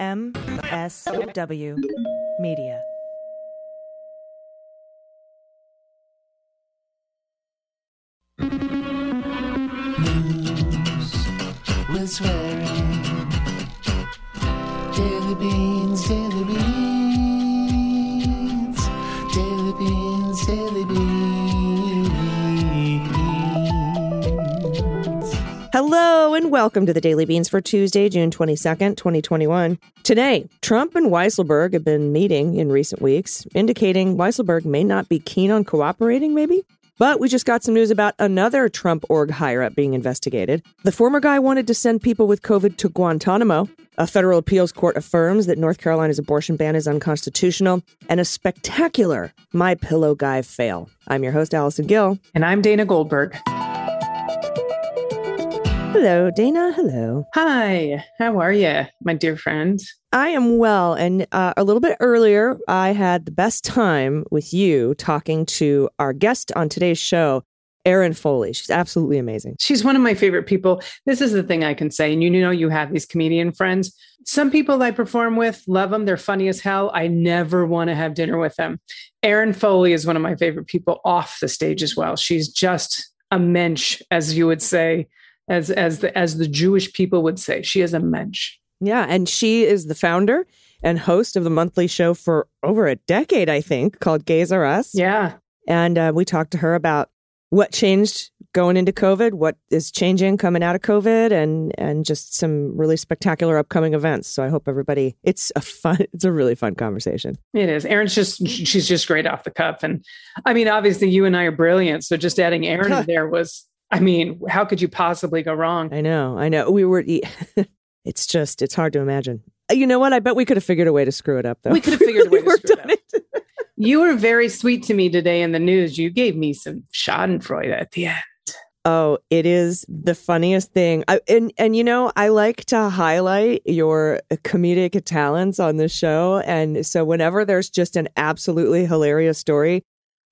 MSW Media. Daily beans, Hello and welcome to the Daily Beans for Tuesday, June 22nd, 2021. Today, Trump and Weisselberg have been meeting in recent weeks, indicating Weisselberg may not be keen on cooperating, maybe? But we just got some news about another Trump org hire up being investigated. The former guy wanted to send people with COVID to Guantanamo. A federal appeals court affirms that North Carolina's abortion ban is unconstitutional, and a spectacular My Pillow guy fail. I'm your host, Allison Gill. And I'm Dana Goldberg. Hello, Dana. Hello. Hi, how are you, my dear friend? I am well. And uh, a little bit earlier, I had the best time with you talking to our guest on today's show, Erin Foley. She's absolutely amazing. She's one of my favorite people. This is the thing I can say. And you know, you have these comedian friends. Some people I perform with love them. They're funny as hell. I never want to have dinner with them. Erin Foley is one of my favorite people off the stage as well. She's just a mensch, as you would say, as as the as the Jewish people would say. She is a mensch. Yeah. And she is the founder and host of the monthly show for over a decade, I think, called Gays R Us. Yeah. And uh, we talked to her about what changed going into COVID, what is changing coming out of COVID, and and just some really spectacular upcoming events. So I hope everybody it's a fun, it's a really fun conversation. It is. Erin's just she's just great off the cuff. And I mean, obviously you and I are brilliant. So just adding Erin there was I mean, how could you possibly go wrong? I know, I know. We were. It's just it's hard to imagine. Uh, You know what? I bet we could have figured a way to screw it up, though. We could have figured a way to screw it up. You were very sweet to me today in the news. You gave me some Schadenfreude at the end. Oh, it is the funniest thing. I, and and you know, I like to highlight your comedic talents on the show, and so whenever there's just an absolutely hilarious story,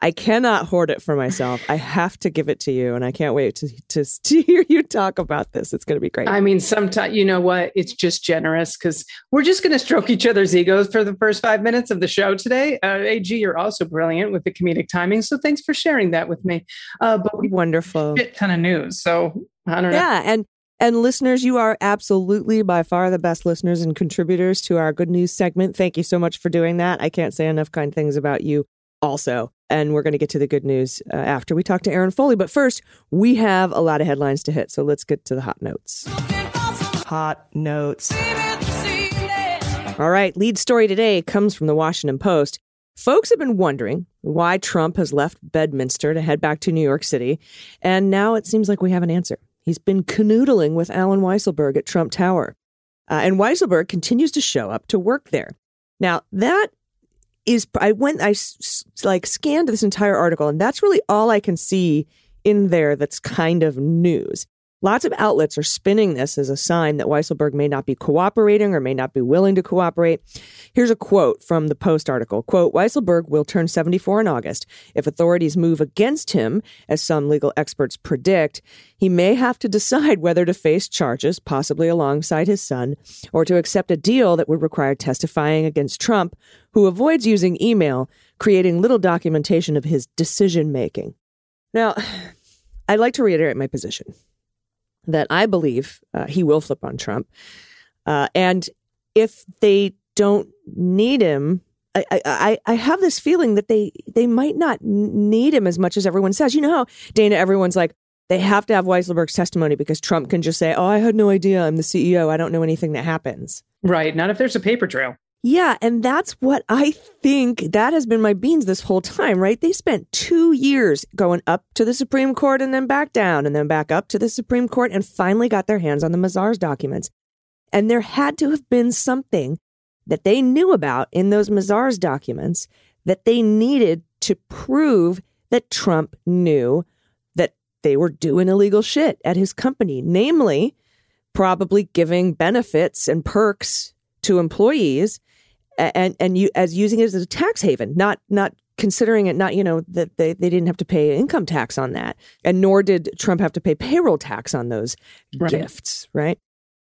I cannot hoard it for myself. I have to give it to you, and I can't wait to to, to hear you talk about this. It's going to be great. I mean, sometimes you know what? It's just generous because we're just going to stroke each other's egos for the first five minutes of the show today. Uh, Ag, you're also brilliant with the comedic timing, so thanks for sharing that with me. Uh, but Wonderful. shit ton of news, so I don't know. Yeah, and and listeners, you are absolutely by far the best listeners and contributors to our good news segment. Thank you so much for doing that. I can't say enough kind things about you also. And we're going to get to the good news uh, after we talk to Erin Foley. But first, we have a lot of headlines to hit. So let's get to the hot notes. Hot notes. All right, lead story today comes from the Washington Post. Folks have been wondering why Trump has left Bedminster to head back to New York City. And now it seems like we have an answer. He's been canoodling with Allen Weisselberg at Trump Tower. Uh, and Weisselberg continues to show up to work there. Now, that is, I went, I like scanned this entire article, and that's really all I can see in there that's kind of news. Lots of outlets are spinning this as a sign that Weisselberg may not be cooperating or may not be willing to cooperate. Here's a quote from the Post article. Quote, Weisselberg will turn 74 in August. If authorities move against him, as some legal experts predict, he may have to decide whether to face charges, possibly alongside his son, or to accept a deal that would require testifying against Trump, who avoids using email, creating little documentation of his decision making. Now, I'd like to reiterate my position that I believe uh, he will flip on Trump. Uh, and if they don't need him, I, I, I- have this feeling that they, they might not need him as much as everyone says. You know how, Dana, everyone's like, they have to have Weisselberg's testimony because Trump can just say, Oh, I had no idea. I'm the CEO. I don't know anything that happens. Right. Not if there's a paper trail. Yeah, and that's what I think that has been my beans this whole time, right? They spent two years going up to the Supreme Court and then back down and then back up to the Supreme Court and finally got their hands on the Mazars documents. And there had to have been something that they knew about in those Mazars documents that they needed to prove that Trump knew that they were doing illegal shit at his company, namely, probably giving benefits and perks to employees and and you as using it as a tax haven, not not considering it not you know that they, they didn't have to pay income tax on that, and nor did Trump have to pay payroll tax on those Right. gifts, right?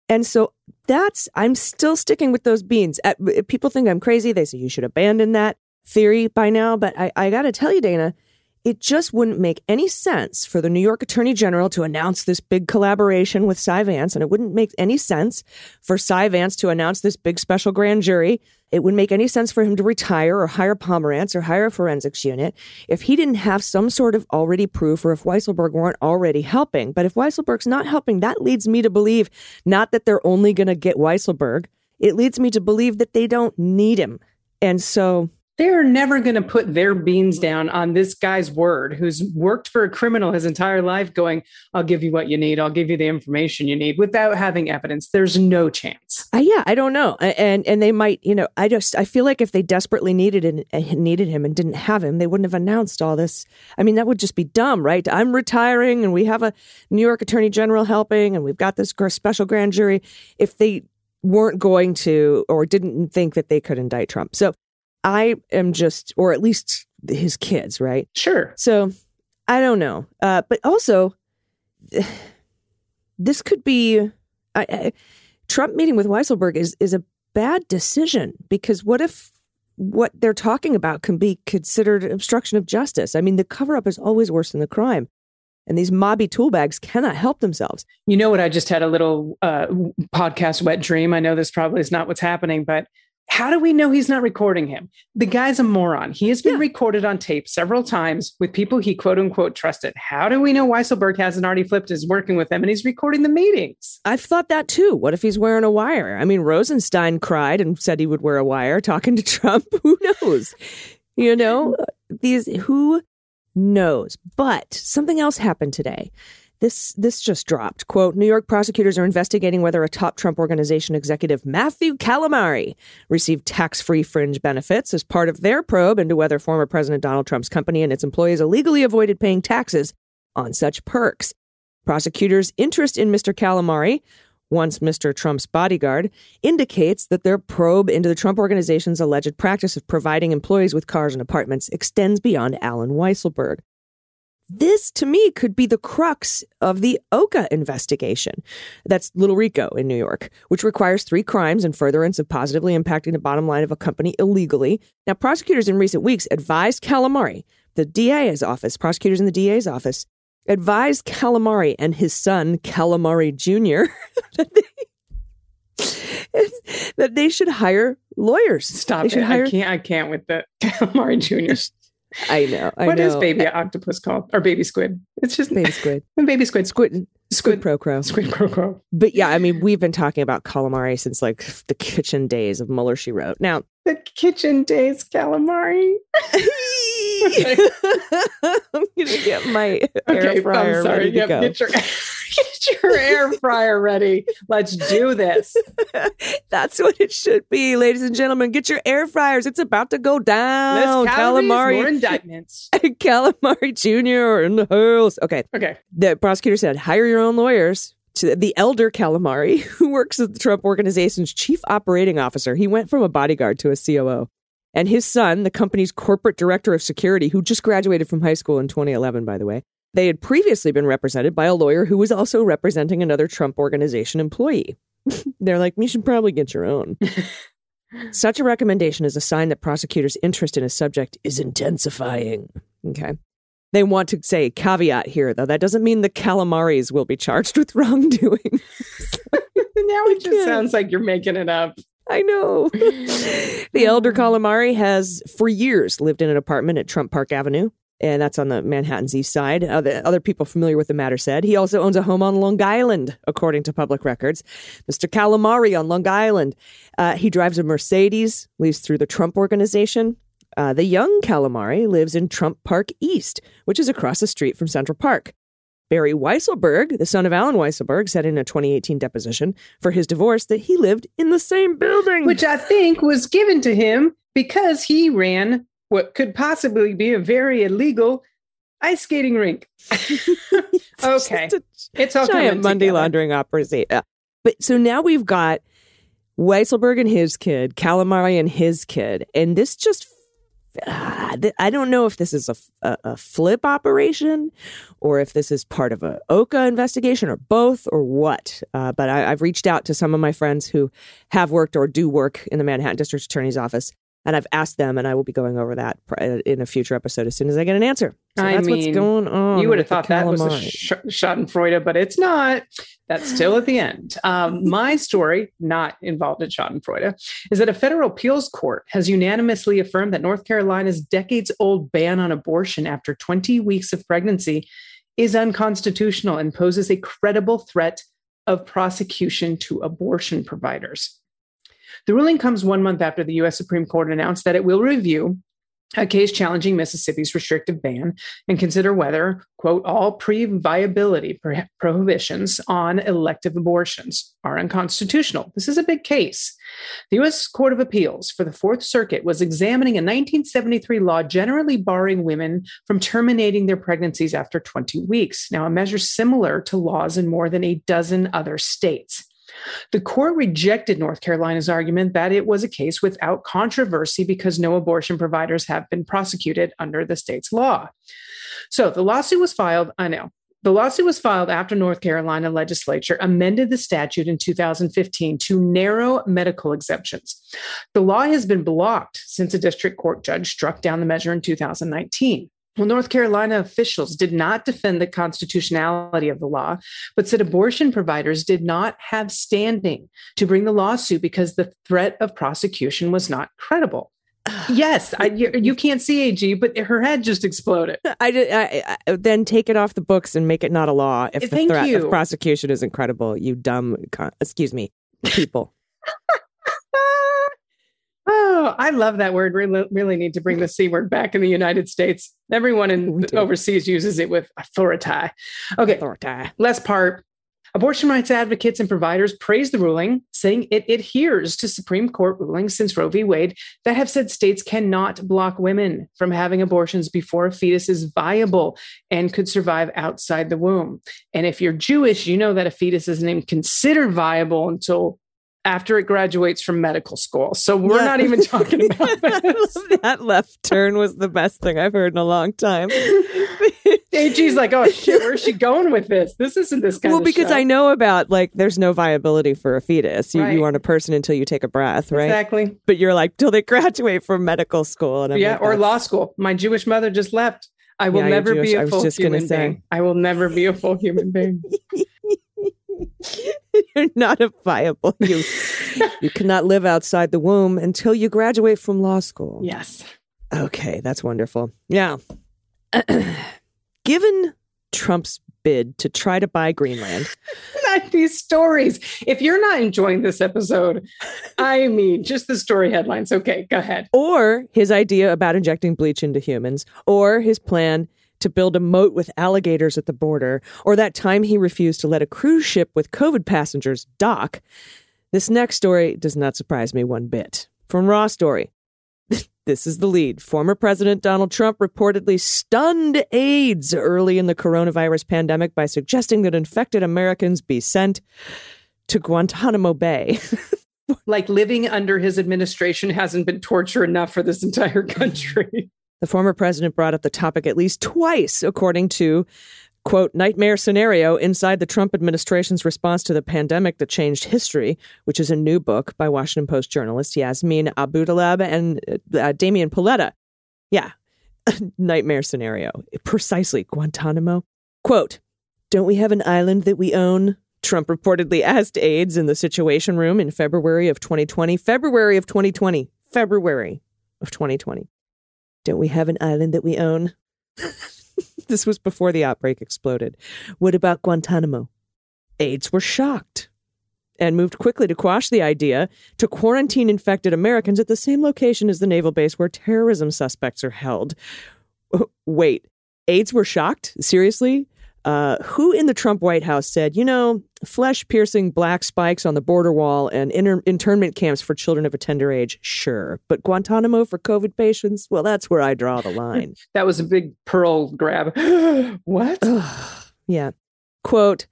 And so that's I'm still sticking with those beans. Uh, people think I'm crazy. They say you should abandon that theory by now, but I, I got to tell you, Dana, it just wouldn't make any sense for the New York Attorney General to announce this big collaboration with Cy Vance, and it wouldn't make any sense for Cy Vance to announce this big special grand jury. It wouldn't make any sense for him to retire or hire Pomerantz or hire a forensics unit if he didn't have some sort of already proof or if Weisselberg weren't already helping. But if Weisselberg's not helping, that leads me to believe not that they're only going to get Weisselberg. It leads me to believe that they don't need him. And so they're never going to put their beans down on this guy's word who's worked for a criminal his entire life going i'll give you what you need. I'll give you the information you need without having evidence. There's no chance. Uh, yeah i don't know. And and they might you know i just i feel like if they desperately needed and needed him and didn't have him they wouldn't have announced all this. I mean that would just be dumb right? I'm retiring and we have a new york attorney general helping and we've got this special grand jury. If they weren't going to or didn't think that they could indict trump. So I am just, or at least his kids, right? Sure. So I don't know. Uh, but also, this could be I, I, Trump meeting with Weisselberg is is a bad decision because what if what they're talking about can be considered obstruction of justice? I mean, the cover up is always worse than the crime. And these mobby toolbags cannot help themselves. You know what? I just had a little uh, podcast wet dream. I know this probably is not what's happening, but how do we know he's not recording him? The guy's a moron. He has been yeah. recorded on tape several times with people he quote unquote trusted. How do we know Weisselberg hasn't already flipped his working with him and he's recording the meetings? I've thought that too. What if he's wearing a wire? I mean, Rosenstein cried and said he would wear a wire talking to Trump. who knows? You know, these, who knows? But something else happened today. This this just dropped. Quote, New York prosecutors are investigating whether a top Trump organization executive, Matthew Calamari, received tax-free fringe benefits as part of their probe into whether former President Donald Trump's company and its employees illegally avoided paying taxes on such perks. Prosecutors' interest in Mr. Calamari, once Mr. Trump's bodyguard, indicates that their probe into the Trump organization's alleged practice of providing employees with cars and apartments extends beyond Allen Weisselberg. This to me could be the crux of the OCA investigation. That's Little RICO in New York, which requires three crimes and furtherance of positively impacting the bottom line of a company illegally. Now, prosecutors in recent weeks advised Calamari, the DA's office, prosecutors in the DA's office, advised Calamari and his son, Calamari Jr., that, they, that they should hire lawyers. Stop it. Hire- I can't I can't with the Calamari Jr. I know. I what know. is baby octopus called? Or baby squid? It's just baby squid. baby squid. Squid. Squid pro crow. Squid pro crow. But yeah, I mean, we've been talking about calamari since like the kitchen days of Mueller. She wrote. Now the kitchen days calamari. I'm gonna get my okay, air fryer I'm sorry. ready to yep, go. Get your, get your air fryer ready. Let's do this. That's what it should be, ladies and gentlemen. Get your air fryers. It's about to go down. Less calamari, more indictments. calamari Junior in the house. Okay. Okay. The prosecutor said, hire your own lawyers to the elder calamari who works as the Trump organization's chief operating officer. He went from a bodyguard to a COO. And his son, the company's corporate director of security, who just graduated from high school in 2011, by the way, they had previously been represented by a lawyer who was also representing another Trump organization employee. They're like, you should probably get your own. Such a recommendation is a sign that prosecutors' interest in a subject is intensifying. Okay. They want to say caveat here, though. That doesn't mean the calamaris will be charged with wrongdoing. now it just sounds like you're making it up. I know. the elder calamari has, for years, lived in an apartment at Trump Park Avenue, and that's on the Manhattan's east side. Other, other people familiar with the matter said he also owns a home on Long Island, according to public records. Mr. Calamari on Long Island. Uh, he drives a Mercedes, leaves through the Trump organization, uh, the young calamari lives in Trump Parc East, which is across the street from Central Park. Barry Weisselberg, the son of Allen Weisselberg, said in a 2018 deposition for his divorce that he lived in the same building. Which I think was given to him because he ran what could possibly be a very illegal ice skating rink. okay. It's all giant money laundering operation. But so now we've got Weisselberg and his kid, Calamari and his kid, and this just uh, th- I don't know if this is a flip operation or if this is part of a OCA investigation or both or what. Uh, but I, I've reached out to some of my friends who have worked or do work in the Manhattan District Attorney's Office. And I've asked them, and I will be going over that uh, in a future episode as soon as I get an answer. So I that's what's mean, going on. you would have thought that was a sh- Schadenfreude, but it's not. That's still at the end. Um, my story, not involved in Schadenfreude, is that a federal appeals court has unanimously affirmed that North Carolina's decades old ban on abortion after 20 weeks of pregnancy is unconstitutional and poses a credible threat of prosecution to abortion providers. The ruling comes one month after the US Supreme Court announced that it will review a case challenging Mississippi's restrictive ban and consider whether, quote, all pre viability prohibitions on elective abortions are unconstitutional. This is a big case. The U.S. Court of Appeals for the Fourth Circuit was examining a 1973 law generally barring women from terminating their pregnancies after 20 weeks. Now, a measure similar to laws in more than a dozen other states. The court rejected North Carolina's argument that it was a case without controversy because no abortion providers have been prosecuted under the state's law. So the lawsuit was filed, I know. The lawsuit was filed after North Carolina legislature amended the statute in 2015 to narrow medical exemptions. The law has been blocked since a district court judge struck down the measure in 2019. Well, North Carolina officials did not defend the constitutionality of the law, but said abortion providers did not have standing to bring the lawsuit because the threat of prosecution was not credible. Yes, I, you, you can't see AG, but her head just exploded. I, I, I then take it off the books and make it not a law if the Thank threat you. of prosecution is incredible. You dumb, con- excuse me, people. Oh, I love that word. Really, really need to bring the C word back in the United States. Everyone in overseas uses it with authority. Okay, Authority. last part. Abortion rights advocates and providers praise the ruling, saying it adheres to Supreme Court rulings since Roe v. Wade that have said states cannot block women from having abortions before a fetus is viable and could survive outside the womb. And if you're Jewish, you know that a fetus isn't even considered viable until after it graduates from medical school. So we're Yeah. not even talking about this. that left turn was the best thing I've heard in a long time. AG's like, oh shit, where's she going with this? This isn't this kind well, because show. I know about like there's no viability for a fetus. You, Right. you aren't a person until you take a breath, right? Exactly. But you're like till they graduate from medical school, and I'm yeah, like, or law school. My Jewish mother just left. I will Yeah, never be I a was full human say. being. I will never be a full human being. you're not a viable. You you cannot live outside the womb until you graduate from law school. yes. Okay, that's wonderful. Yeah. Given Trump's bid to try to buy Greenland, these stories. If you're not enjoying this episode, I mean, just the story headlines. Okay, go ahead. or his idea about injecting bleach into humans, or his plan to build a moat with alligators at the border, or that time he refused to let a cruise ship with COVID passengers dock, this next story does not surprise me one bit. From Raw Story. This is the lead. Former President Donald Trump reportedly stunned aides early in the coronavirus pandemic by suggesting that infected Americans be sent to Guantanamo Bay. Like living under his administration hasn't been torture enough for this entire country. The former president brought up the topic at least twice, according to, quote, nightmare scenario inside the Trump administration's response to the pandemic that changed history, which is a new book by Washington Post journalist Yasmeen Abutaleb and uh, Damian Paletta. Yeah, nightmare scenario. Precisely, Guantanamo. Quote, don't we have an island that we own? Trump reportedly asked aides in the Situation Room in February of 2020. February of 2020. February of 2020. Don't we have an island that we own? this was before the outbreak exploded. What about Guantanamo? Aides were shocked and moved quickly to quash the idea to quarantine infected Americans at the same location as the naval base where terrorism suspects are held. Wait, aides were shocked? Seriously? Uh, who in the Trump White House said, you know, flesh piercing black spikes on the border wall and inter- internment camps for children of a tender age? Sure. But Guantanamo for COVID patients? Well, that's where I draw the line. That was a big pearl grab. what? yeah. Quote,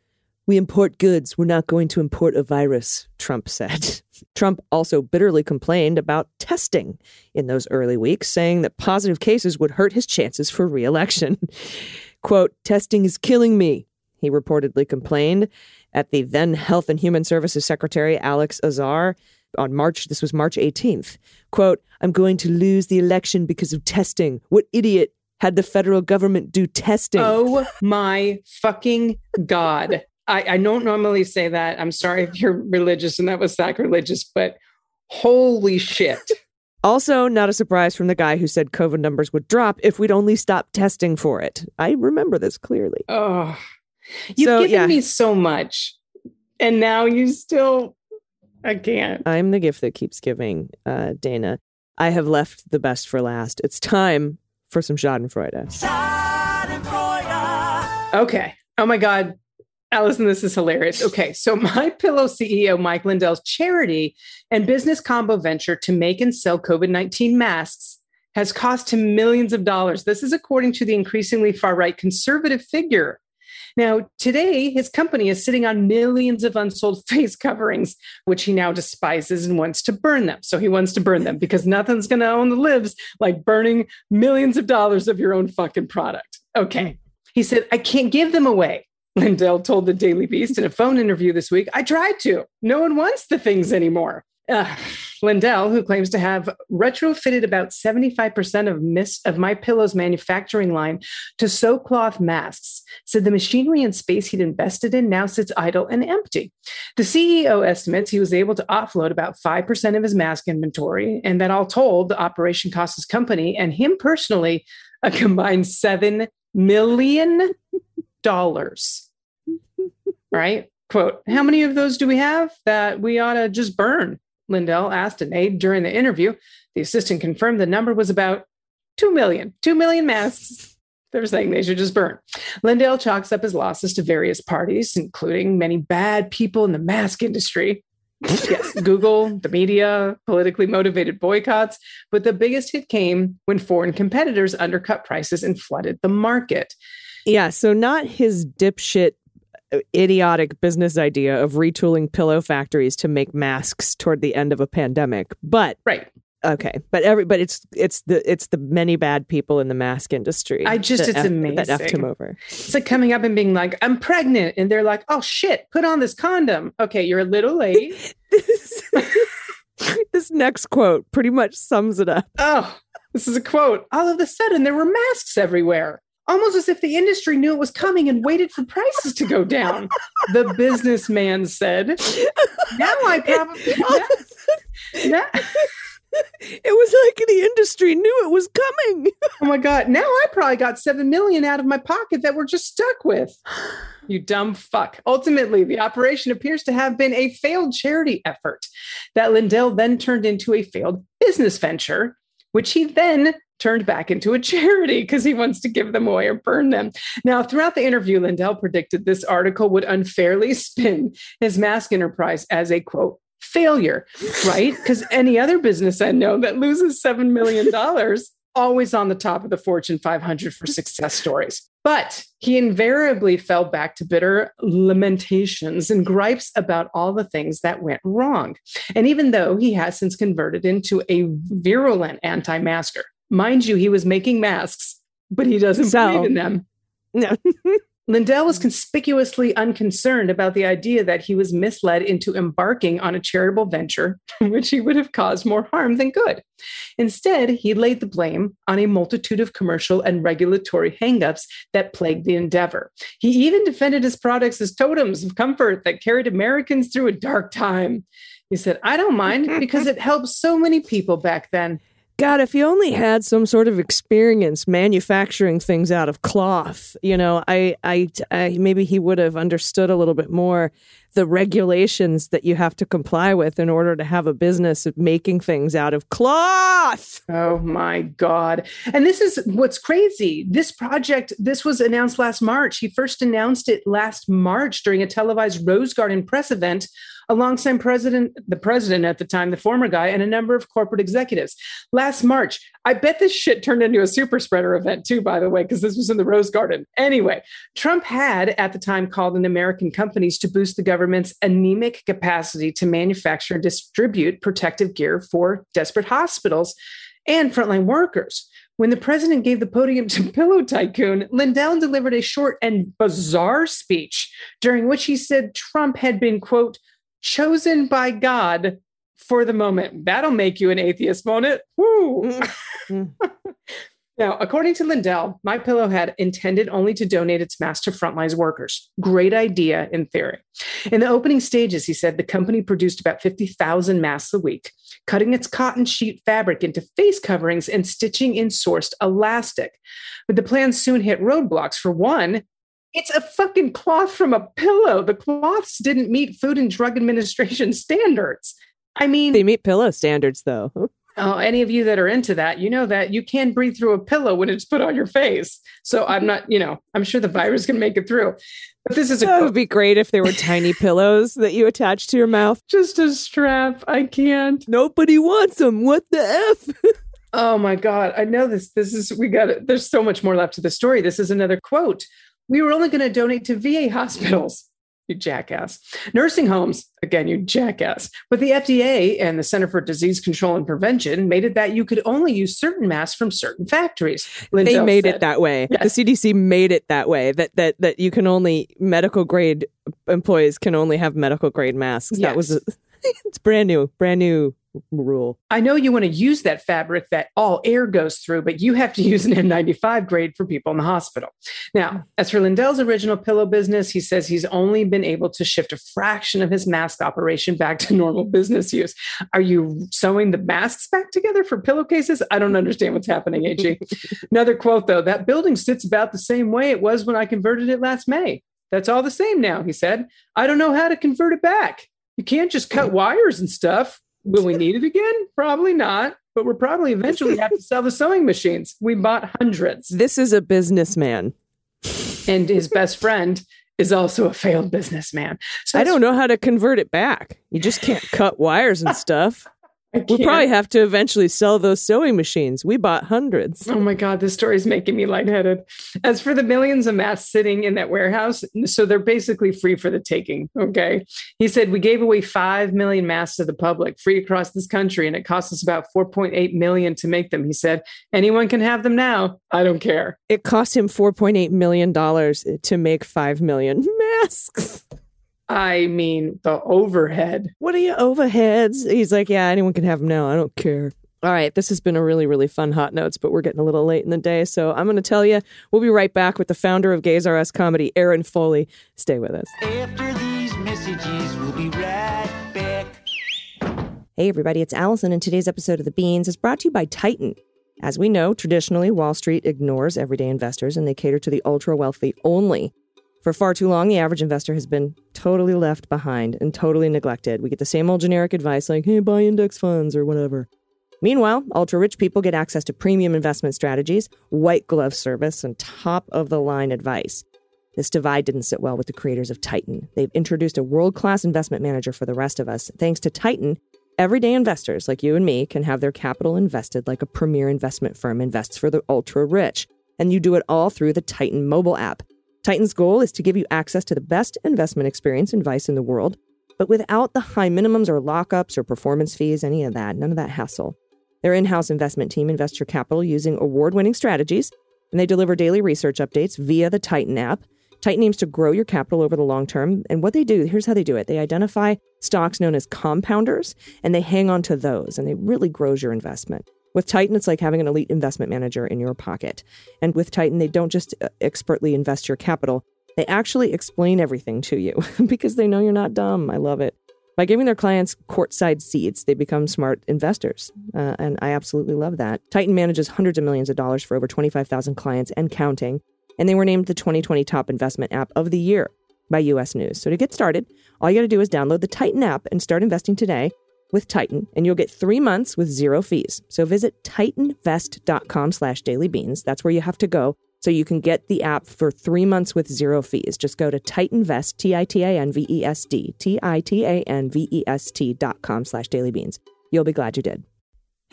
we import goods. We're not going to import a virus, Trump said. Trump also bitterly complained about testing in those early weeks, saying that positive cases would hurt his chances for reelection. Quote, testing is killing me, he reportedly complained at the then Health and Human Services Secretary Alex Azar on March, this was March 18th. Quote, I'm going to lose the election because of testing. What idiot had the federal government do testing? Oh my fucking God. I, I don't normally say that. I'm sorry if you're religious and that was sacrilegious, but holy shit. Also, not a surprise from the guy who said COVID numbers would drop if we'd only stop testing for it. I remember this clearly. Oh, you've So, given yeah. me so much. And now you still, I can't. I'm the gift that keeps giving, uh, Dana. I have left the best for last. It's time for some Schadenfreude. Okay. Oh my God. Allison, this is hilarious. Okay. So, My Pillow CEO Mike Lindell's charity and business combo venture to make and sell COVID 19 masks has cost him millions of dollars. This is according to the increasingly far right conservative figure. Now, today, his company is sitting on millions of unsold face coverings, which he now despises and wants to burn them. So he wants to burn them because nothing's going to own the lives like burning millions of dollars of your own fucking product. Okay. He said, I can't give them away. Lindell told the Daily Beast in a phone interview this week, I tried to. No one wants the things anymore. Uh, Lindell, who claims to have retrofitted about 75% of, Miss, of My Pillow's manufacturing line to sew cloth masks, said the machinery and space he'd invested in now sits idle and empty. The CEO estimates he was able to offload about 5% of his mask inventory, and that all told, the operation cost his company and him personally a combined $7 million. right? Quote, how many of those do we have that we ought to just burn? Lindell asked an aide during the interview. The assistant confirmed the number was about 2 million, 2 million masks. They're saying they should just burn. Lindell chalks up his losses to various parties, including many bad people in the mask industry. yes, Google, the media, politically motivated boycotts. But the biggest hit came when foreign competitors undercut prices and flooded the market. Yeah, so not his dipshit, idiotic business idea of retooling pillow factories to make masks toward the end of a pandemic, but Right. okay, but every but it's it's the it's the many bad people in the mask industry. I just- that it's F- that effed amazing. him over. It's like coming up and being like, I'm pregnant. And they're like, oh shit, put on this condom. Okay, you're a little late. this, this next quote pretty much sums it up. oh, this is a quote. All of a sudden, there were masks everywhere, almost as if the industry knew it was coming and waited for prices to go down. the businessman said, Now I probably. now- It was like the industry knew it was coming. oh my God. Now I probably got 7 million out of my pocket that we're just stuck with. You dumb fuck. Ultimately, the operation appears to have been a failed charity effort that Lindell then turned into a failed business venture, which he then turned back into a charity because he wants to give them away or burn them. Now, throughout the interview, Lindell predicted this article would unfairly spin his mask enterprise as a quote, failure, right? Because any other business I know that loses $7 million always on the top of the Fortune 500 for success stories. But he invariably fell back to bitter lamentations and gripes about all the things that went wrong. And even though he has since converted into a virulent anti masker, mind you, he was making masks, but he doesn't So- believe in them. No. Lindell was conspicuously unconcerned about the idea that he was misled into embarking on a charitable venture, which he would have caused more harm than good. Instead, he laid the blame on a multitude of commercial and regulatory hangups that plagued the endeavor. He even defended his products as totems of comfort that carried Americans through a dark time. He said, I don't mind because it helped so many people back then. God, if he only had some sort of experience manufacturing things out of cloth, you know, I, I, I maybe he would have understood a little bit more the regulations that you have to comply with in order to have a business of making things out of cloth. Oh my God. And this is what's crazy. This project, this was announced last March. He first announced it last March during a televised Rose Garden press event alongside president the president at the time the former guy and a number of corporate executives last march i bet this shit turned into a super spreader event too by the way because this was in the rose garden anyway trump had at the time called on american companies to boost the government government's anemic capacity to manufacture and distribute protective gear for desperate hospitals and frontline workers. When the president gave the podium to Pillow Tycoon, Lindell delivered a short and bizarre speech during which he said Trump had been, quote, chosen by God for the moment. That'll make you an atheist, won't it? Woo! Mm-hmm. Mm. Now, according to Lindell, My Pillow had intended only to donate its masks to frontline workers. Great idea in theory. In the opening stages, he said the company produced about 50,000 masks a week, cutting its cotton sheet fabric into face coverings and stitching in sourced elastic. But the plan soon hit roadblocks. For one, it's a fucking cloth from a pillow. The cloths didn't meet Food and Drug Administration standards. I mean, They meet pillow standards, though. Oh, any of you that are into that, you know that you can breathe through a pillow when it's put on your face. So I'm not, you know, I'm sure the virus can make it through. But this is a That would be great if there were tiny pillows that you attach to your mouth. just a strap. I can't. Nobody wants them. What the F? Oh my God. I know this. This is, we got it. There's so much more left to the story. This is another quote. We were only going to donate to VA hospitals. You jackass. Nursing homes, again, you jackass. But the FDA and the Center for Disease Control and Prevention made it that you could only use certain masks from certain factories. they made said. it that way. Yes. The CDC made it that way. That that that you can only medical grade employees can only have medical grade masks. That was a, it's brand new, brand new rule. I know you want to use that fabric that all air goes through, but you have to use an N95 grade for people in the hospital. Now, as for Lindell's original pillow business, he says he's only been able to shift a fraction of his mask operation back to normal business use. Are you sewing the masks back together for pillowcases? I don't understand what's happening, AG. Another quote, though that building sits about the same way it was when I converted it last May. That's all the same now, he said. I don't know how to convert it back. You can't just cut wires and stuff. Will we need it again? Probably not. But we're probably eventually have to sell the sewing machines. We bought hundreds. This is a businessman. And his best friend is also a failed businessman. So I don't know how to convert it back. You just can't cut wires and stuff. We'll probably have to eventually sell those sewing machines. We bought hundreds. Oh my God, this story is making me lightheaded. As for the millions of masks sitting in that warehouse, so they're basically free for the taking. Okay. He said, We gave away 5 million masks to the public free across this country, and it cost us about 4.8 million to make them. He said, Anyone can have them now. I don't care. It cost him $4.8 million to make 5 million masks. I mean, the overhead. What are your overheads? He's like, yeah, anyone can have them now. I don't care. All right, this has been a really, really fun hot notes, but we're getting a little late in the day. So I'm going to tell you, we'll be right back with the founder of Gays R Us Comedy, Erin Foley. Stay with us. After these messages, we'll be right back. Hey, everybody, it's Allison, and today's episode of The Beans is brought to you by Titan. As we know, traditionally, Wall Street ignores everyday investors and they cater to the ultra wealthy only. For far too long, the average investor has been totally left behind and totally neglected. We get the same old generic advice like, hey, buy index funds or whatever. Meanwhile, ultra rich people get access to premium investment strategies, white glove service, and top of the line advice. This divide didn't sit well with the creators of Titan. They've introduced a world class investment manager for the rest of us. Thanks to Titan, everyday investors like you and me can have their capital invested like a premier investment firm invests for the ultra rich. And you do it all through the Titan mobile app. Titan's goal is to give you access to the best investment experience and advice in the world, but without the high minimums or lockups or performance fees, any of that, none of that hassle. Their in house investment team invests your capital using award winning strategies, and they deliver daily research updates via the Titan app. Titan aims to grow your capital over the long term. And what they do, here's how they do it they identify stocks known as compounders, and they hang on to those, and they really grows your investment. With Titan, it's like having an elite investment manager in your pocket. And with Titan, they don't just uh, expertly invest your capital, they actually explain everything to you because they know you're not dumb. I love it. By giving their clients courtside seats, they become smart investors. Uh, and I absolutely love that. Titan manages hundreds of millions of dollars for over 25,000 clients and counting. And they were named the 2020 Top Investment App of the Year by US News. So to get started, all you got to do is download the Titan app and start investing today with Titan, and you'll get three months with zero fees. So visit titanvest.com slash dailybeans. That's where you have to go so you can get the app for three months with zero fees. Just go to Titanvest, T-I-T-A-N-V-E-S-D, T-I-T-A-N-V-E-S-T dot com slash dailybeans. You'll be glad you did.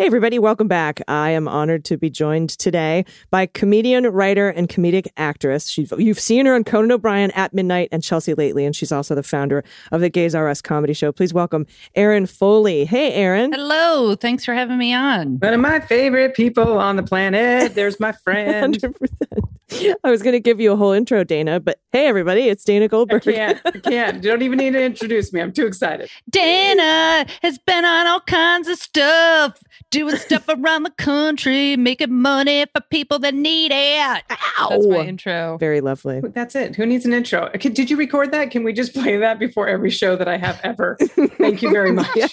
Hey, everybody, welcome back. I am honored to be joined today by comedian, writer, and comedic actress. She's, you've seen her on Conan O'Brien at Midnight and Chelsea Lately, and she's also the founder of the Gays R Us comedy show. Please welcome Erin Foley. Hey, Erin. Hello. Thanks for having me on. One of my favorite people on the planet. There's my friend. 100%. I was going to give you a whole intro, Dana, but hey, everybody, it's Dana I Goldberg. can't. I can't. You don't even need to introduce me. I'm too excited. Dana has been on all kinds of stuff, doing stuff around the country, making money for people that need it. That's my intro. Very lovely. That's it. Who needs an intro? Did you record that? Can we just play that before every show that I have ever? Thank you very much. Yeah.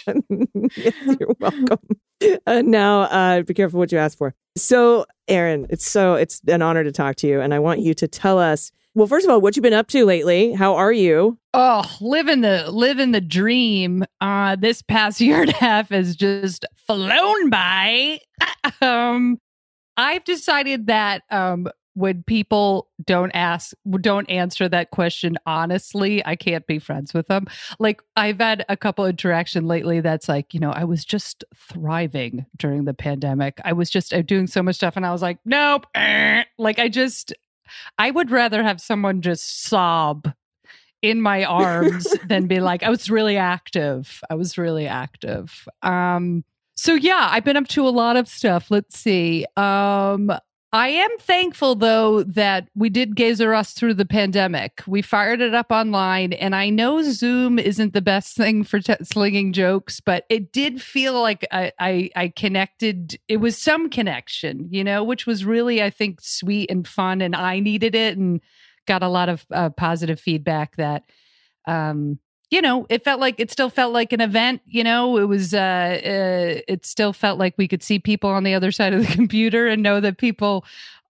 yes, you're welcome. Uh, now, uh, be careful what you ask for. So, Erin, it's so it's an honor to talk to you, and I want you to tell us. Well, first of all, what you've been up to lately? How are you? Oh, living the living the dream. Uh, this past year and a half has just flown by. um, I've decided that um, when people don't ask, don't answer that question honestly, I can't be friends with them. Like I've had a couple interaction lately that's like, you know, I was just thriving during the pandemic. I was just uh, doing so much stuff, and I was like, nope. eh. Like I just, I would rather have someone just sob in my arms than be like, I was really active. I was really active. Um, so yeah, I've been up to a lot of stuff. Let's see. Um, I am thankful though that we did Gays R Us through the pandemic. We fired it up online, and I know Zoom isn't the best thing for t- slinging jokes, but it did feel like I, I I connected. It was some connection, you know, which was really I think sweet and fun, and I needed it, and got a lot of uh, positive feedback that um you know it felt like it still felt like an event you know it was uh, uh it still felt like we could see people on the other side of the computer and know that people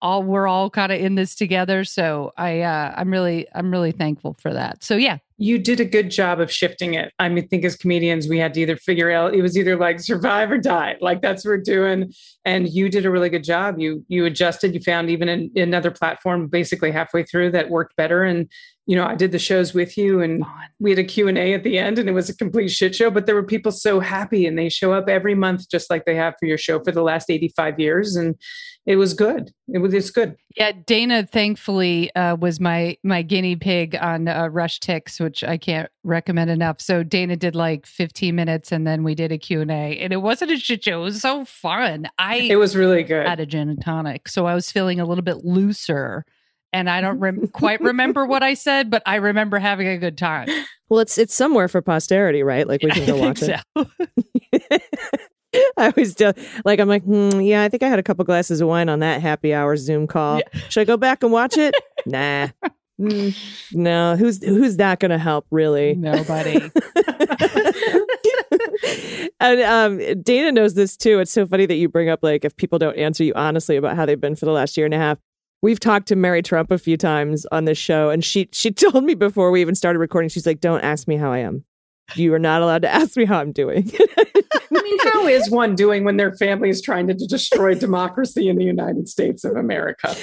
all we're all kind of in this together so i uh i'm really i'm really thankful for that so yeah You did a good job of shifting it. I mean, think as comedians, we had to either figure out it was either like survive or die. Like that's what we're doing. And you did a really good job. You you adjusted. You found even an, another platform basically halfway through that worked better. And you know, I did the shows with you, and we had a Q and A at the end, and it was a complete shit show. But there were people so happy, and they show up every month just like they have for your show for the last eighty five years, and it was good. It was it's good. yeah dana thankfully uh was my my guinea pig on uh, RushTix which i can't recommend enough so dana did like 15 minutes and then we did a q&a and it wasn't a shit show it was so fun i It was really good. had a gin and tonic so i was feeling a little bit looser and i don't rem- quite remember what i said but i remember having a good time Well, it's it's somewhere for posterity, right? Like we can go watch it. I always do. Like I'm like, hmm, yeah, I think I had a couple glasses of wine on that happy hour Zoom call. Should I go back and watch it? nah. Mm, no, who's who's that going to help really? nobody and um, Dana knows this too. It's so funny that you bring up like if people don't answer you honestly about how they've been for the last year and a half. We've talked to Mary Trump a few times on this show, and she she told me before we even started recording, she's like, "Don't ask me how I am. You are not allowed to ask me how I'm doing." I mean, how is one doing when their family is trying to destroy democracy in the United States of America?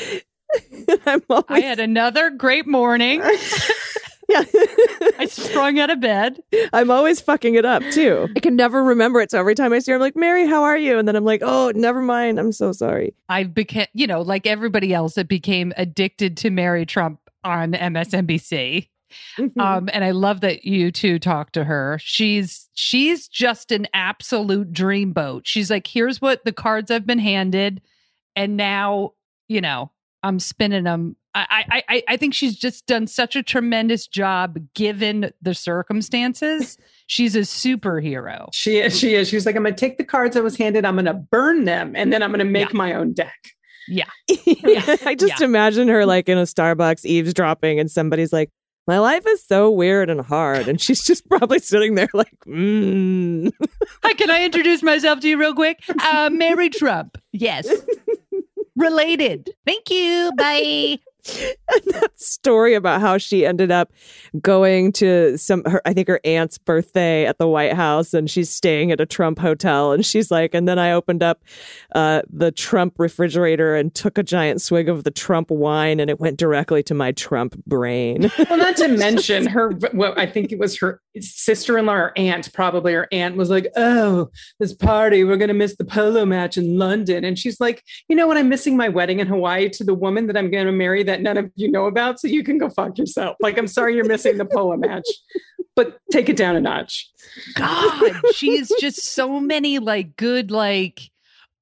I'm always, i had another great morning yeah. i sprung out of bed I'm always fucking it up too. I can never remember it. So every time I see her, I'm like, Mary, how are you? And then I'm like, oh, never mind. I'm so sorry. I've became, you know, like everybody else that became addicted to Mary Trump on MSNBC. Um, and I love that you two talk to her. She's she's just an absolute dreamboat. She's like, here's what the cards I've been handed, and now you know I'm spinning them. I I I, I think she's just done such a tremendous job given the circumstances. she's a superhero. She is. She is. She was like, I'm going to take the cards I was handed. I'm going to burn them, and then I'm going to make my own deck. Yeah. I just imagine her like in a Starbucks eavesdropping, and somebody's like, my life is so weird and hard. And she's just probably sitting there like, mm. Hi, can I introduce myself to you real quick? Uh, Mary Trump. Yes. Related. Thank you. Bye. that story about how she ended up going to some her I think her aunt's birthday at the White House and she's staying at a Trump hotel and she's like and then I opened up uh, the Trump refrigerator and took a giant swig of the Trump wine and it went directly to my Trump brain. Well, not to mention her, well, I think it was her sister in law or aunt, probably her aunt was like, Oh, this party, we're going to miss the polo match in London. And she's like, You know what? I'm missing my wedding in Hawaii to the woman that I'm going to marry that none of you know about. So you can go fuck yourself. Like, I'm sorry you're missing the polo match, but take it down a notch. God, she's just so many like good like.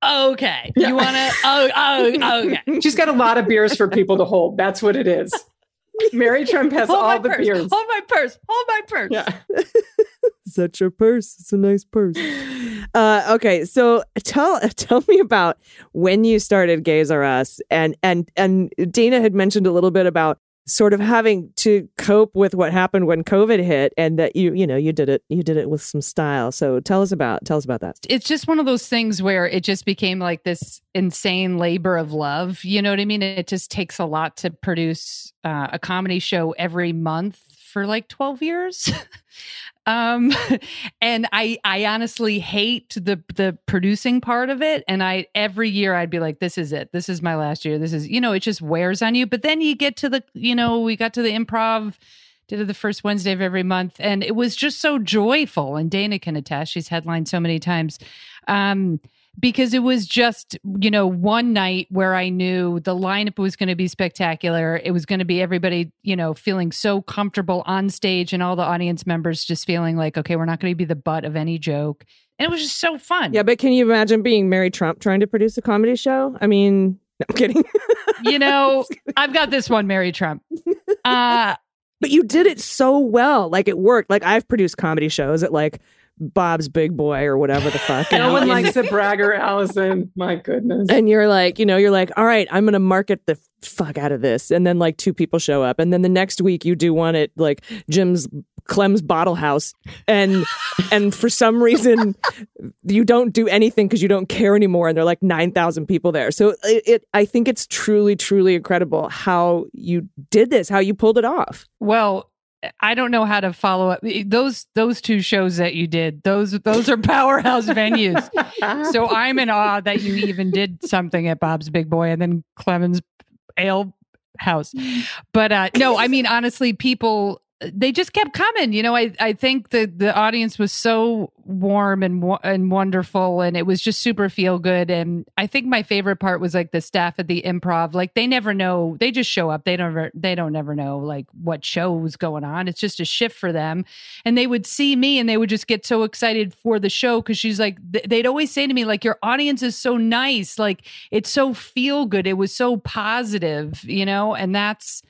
Okay, Yeah. you want to? Oh, oh, okay. She's got a lot of beers for people to hold. That's what it is. Mary Trump has Hold all the purse. beers. Hold my purse. Hold my purse. Yeah. Such a purse. It's a nice purse. Uh, okay, so tell tell me about when you started Gays R Us, and and and Dana had mentioned a little bit about sort of having to cope with what happened when COVID hit, and that you you know you did it you did it with some style. So tell us about tell us about that. it's just one of those things where it just became like this insane labor of love. You know what I mean? It just takes a lot to produce uh, a comedy show every month for like 12 years. um and I I honestly hate the the producing part of it and I every year I'd be like this is it. This is my last year. This is you know it just wears on you. But then you get to the you know we got to the improv did it the first Wednesday of every month, and it was just so joyful. And Dana can attest; she's headlined so many times, um, because it was just you know one night where I knew the lineup was going to be spectacular. It was going to be everybody you know feeling so comfortable on stage, and all the audience members just feeling like, okay, we're not going to be the butt of any joke, and it was just so fun. Yeah, but can you imagine being Mary Trump trying to produce a comedy show? I mean, no, I'm kidding. you know, I've got this one, Mary Trump. Uh, but you did it so well. Like it worked. Like I've produced comedy shows at like Bob's Big Boy or whatever the fuck. No one likes a bragger, Allison. My goodness. and you're like, you know, you're like, all right, I'm going to market the fuck out of this. And then like two people show up. And then the next week you do one at like Jim's Clem's Bottle House. And, and for some reason you don't do anything because you don't care anymore. And there are like 9,000 people there. So it, it, I think it's truly, truly incredible how you did this, how you pulled it off. Well, I don't know how to follow up those those two shows that you did. Those those are powerhouse venues. So I'm in awe that you even did something at Bob's Big Boy and then Clemens Ale House. But uh no, I mean honestly, people they just kept coming. You know, I I think the the audience was so warm and and wonderful, and it was just super feel good. And I think my favorite part was like the staff at the improv. Like they never know; they just show up. They don't ever, they don't never know like what show's going on. It's just a shift for them, and they would see me and they would just get so excited for the show because she's like they'd always say to me like your audience is so nice, like it's so feel good. It was so positive, you know, and that's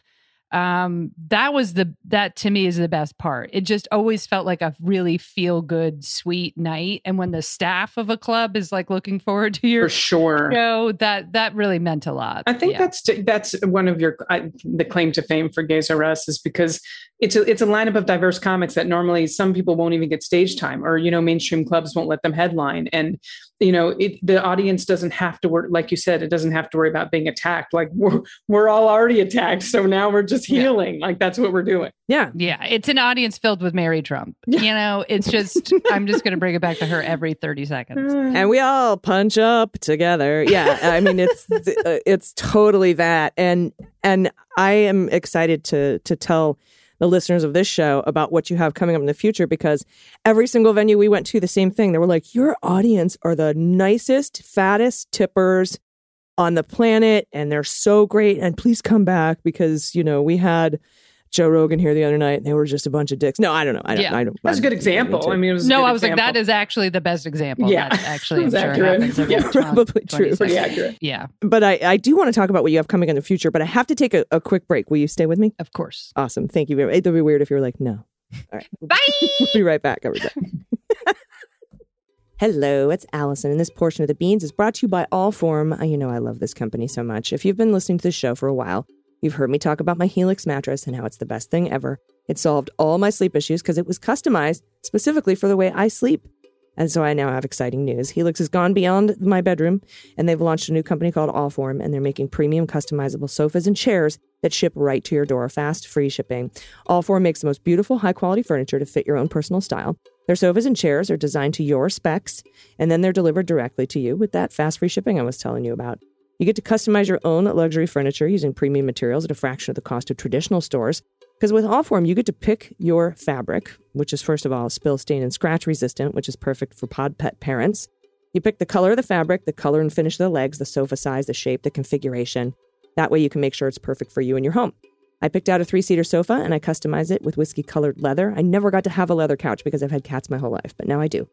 um that was the that to me is the best part it just always felt like a really feel good sweet night and when the staff of a club is like looking forward to your For sure. show that that really meant a lot I think Yeah. that's that's one of your I, the claim to fame for Gays R Us is because it's a it's a lineup of diverse comics that normally some people won't even get stage time, or you know mainstream clubs won't let them headline, and you know it, the audience doesn't have to work like you said, it doesn't have to worry about being attacked. Like we're we're all already attacked, so now we're just Yeah. healing. Like that's what we're doing. Yeah. yeah it's an audience filled with mary trump Yeah. you know it's just i'm just going to bring it back to her every 30 seconds and we all punch up together yeah i mean it's uh, it's totally that and and i am excited to to tell the listeners of this show about what you have coming up in the future because every single venue we went to the same thing. They were like your audience are the nicest fattest tippers on the planet and they're so great and please come back because you know we had Joe Rogan here the other night and they were just a bunch of dicks. No, I don't know. I don't Yeah. I don't That's a good I don't example. need to. I mean, it was a no good i was like that is actually the best example Yeah. That actually It's I'm sure accurate. happens Yeah. Probably true. pretty accurate. yeah but I, I do want to talk about what you have coming in the future, but I have to take a, a quick break. Will you stay with me? of course Awesome. Thank you very much. It'll be weird if you're like, no. All right. bye We'll be right back, everybody. Hello, it's Allison, and this portion of the Beans is brought to you by Allform. Uh, You know I love this company so much. If you've been listening to the show for a while, you've heard me talk about my Helix mattress and how it's the best thing ever. It solved all my sleep issues because it was customized specifically for the way I sleep. And so I now have exciting news. Helix has gone beyond my bedroom and they've launched a new company called Allform and they're making premium customizable sofas and chairs that ship right to your door, fast, free shipping. Allform makes the most beautiful, high quality furniture to fit your own personal style. Their sofas and chairs are designed to your specs and then they're delivered directly to you with that fast, free shipping I was telling you about. You get to customize your own luxury furniture using premium materials at a fraction of the cost of traditional stores. Because with Allform, you get to pick your fabric, which is first of all spill, stain, and scratch resistant, which is perfect for pod pet parents. You pick the color of the fabric, the color and finish of the legs, the sofa size, the shape, the configuration. That way you can make sure it's perfect for you and your home. I picked out a three seater sofa and I customized it with whiskey colored leather. I never got to have a leather couch because I've had cats my whole life, but now I do.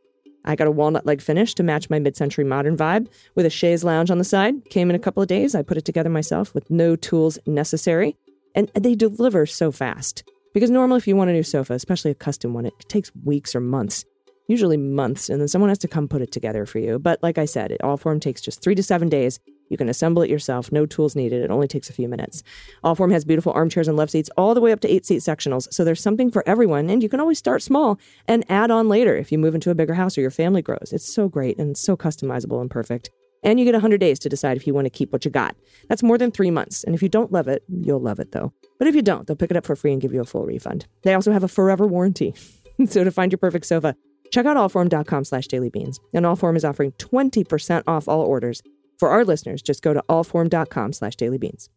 I got a walnut leg finish to match my mid century modern vibe with a chaise lounge on the side. Came in a couple of days. I put it together myself with no tools necessary. And they deliver so fast. Because normally, if you want a new sofa, especially a custom one, it takes weeks or months, usually months, and then someone has to come put it together for you. But like I said, it Allform takes just three to seven days. You can assemble it yourself, no tools needed. It only takes a few minutes. Allform has beautiful armchairs and love seats, all the way up to eight seat sectionals. So there's something for everyone, and you can always start small and add on later if you move into a bigger house or your family grows. It's so great and so customizable and perfect. And you get 100 days to decide if you want to keep what you got. That's more than three months. And if you don't love it, you'll love it though. But if you don't, they'll pick it up for free and give you a full refund. They also have a forever warranty. so to find your perfect sofa, check out allform.com slash dailybeans. And Allform is offering 20% off all orders. For our listeners, just go to allform.com slash dailybeans.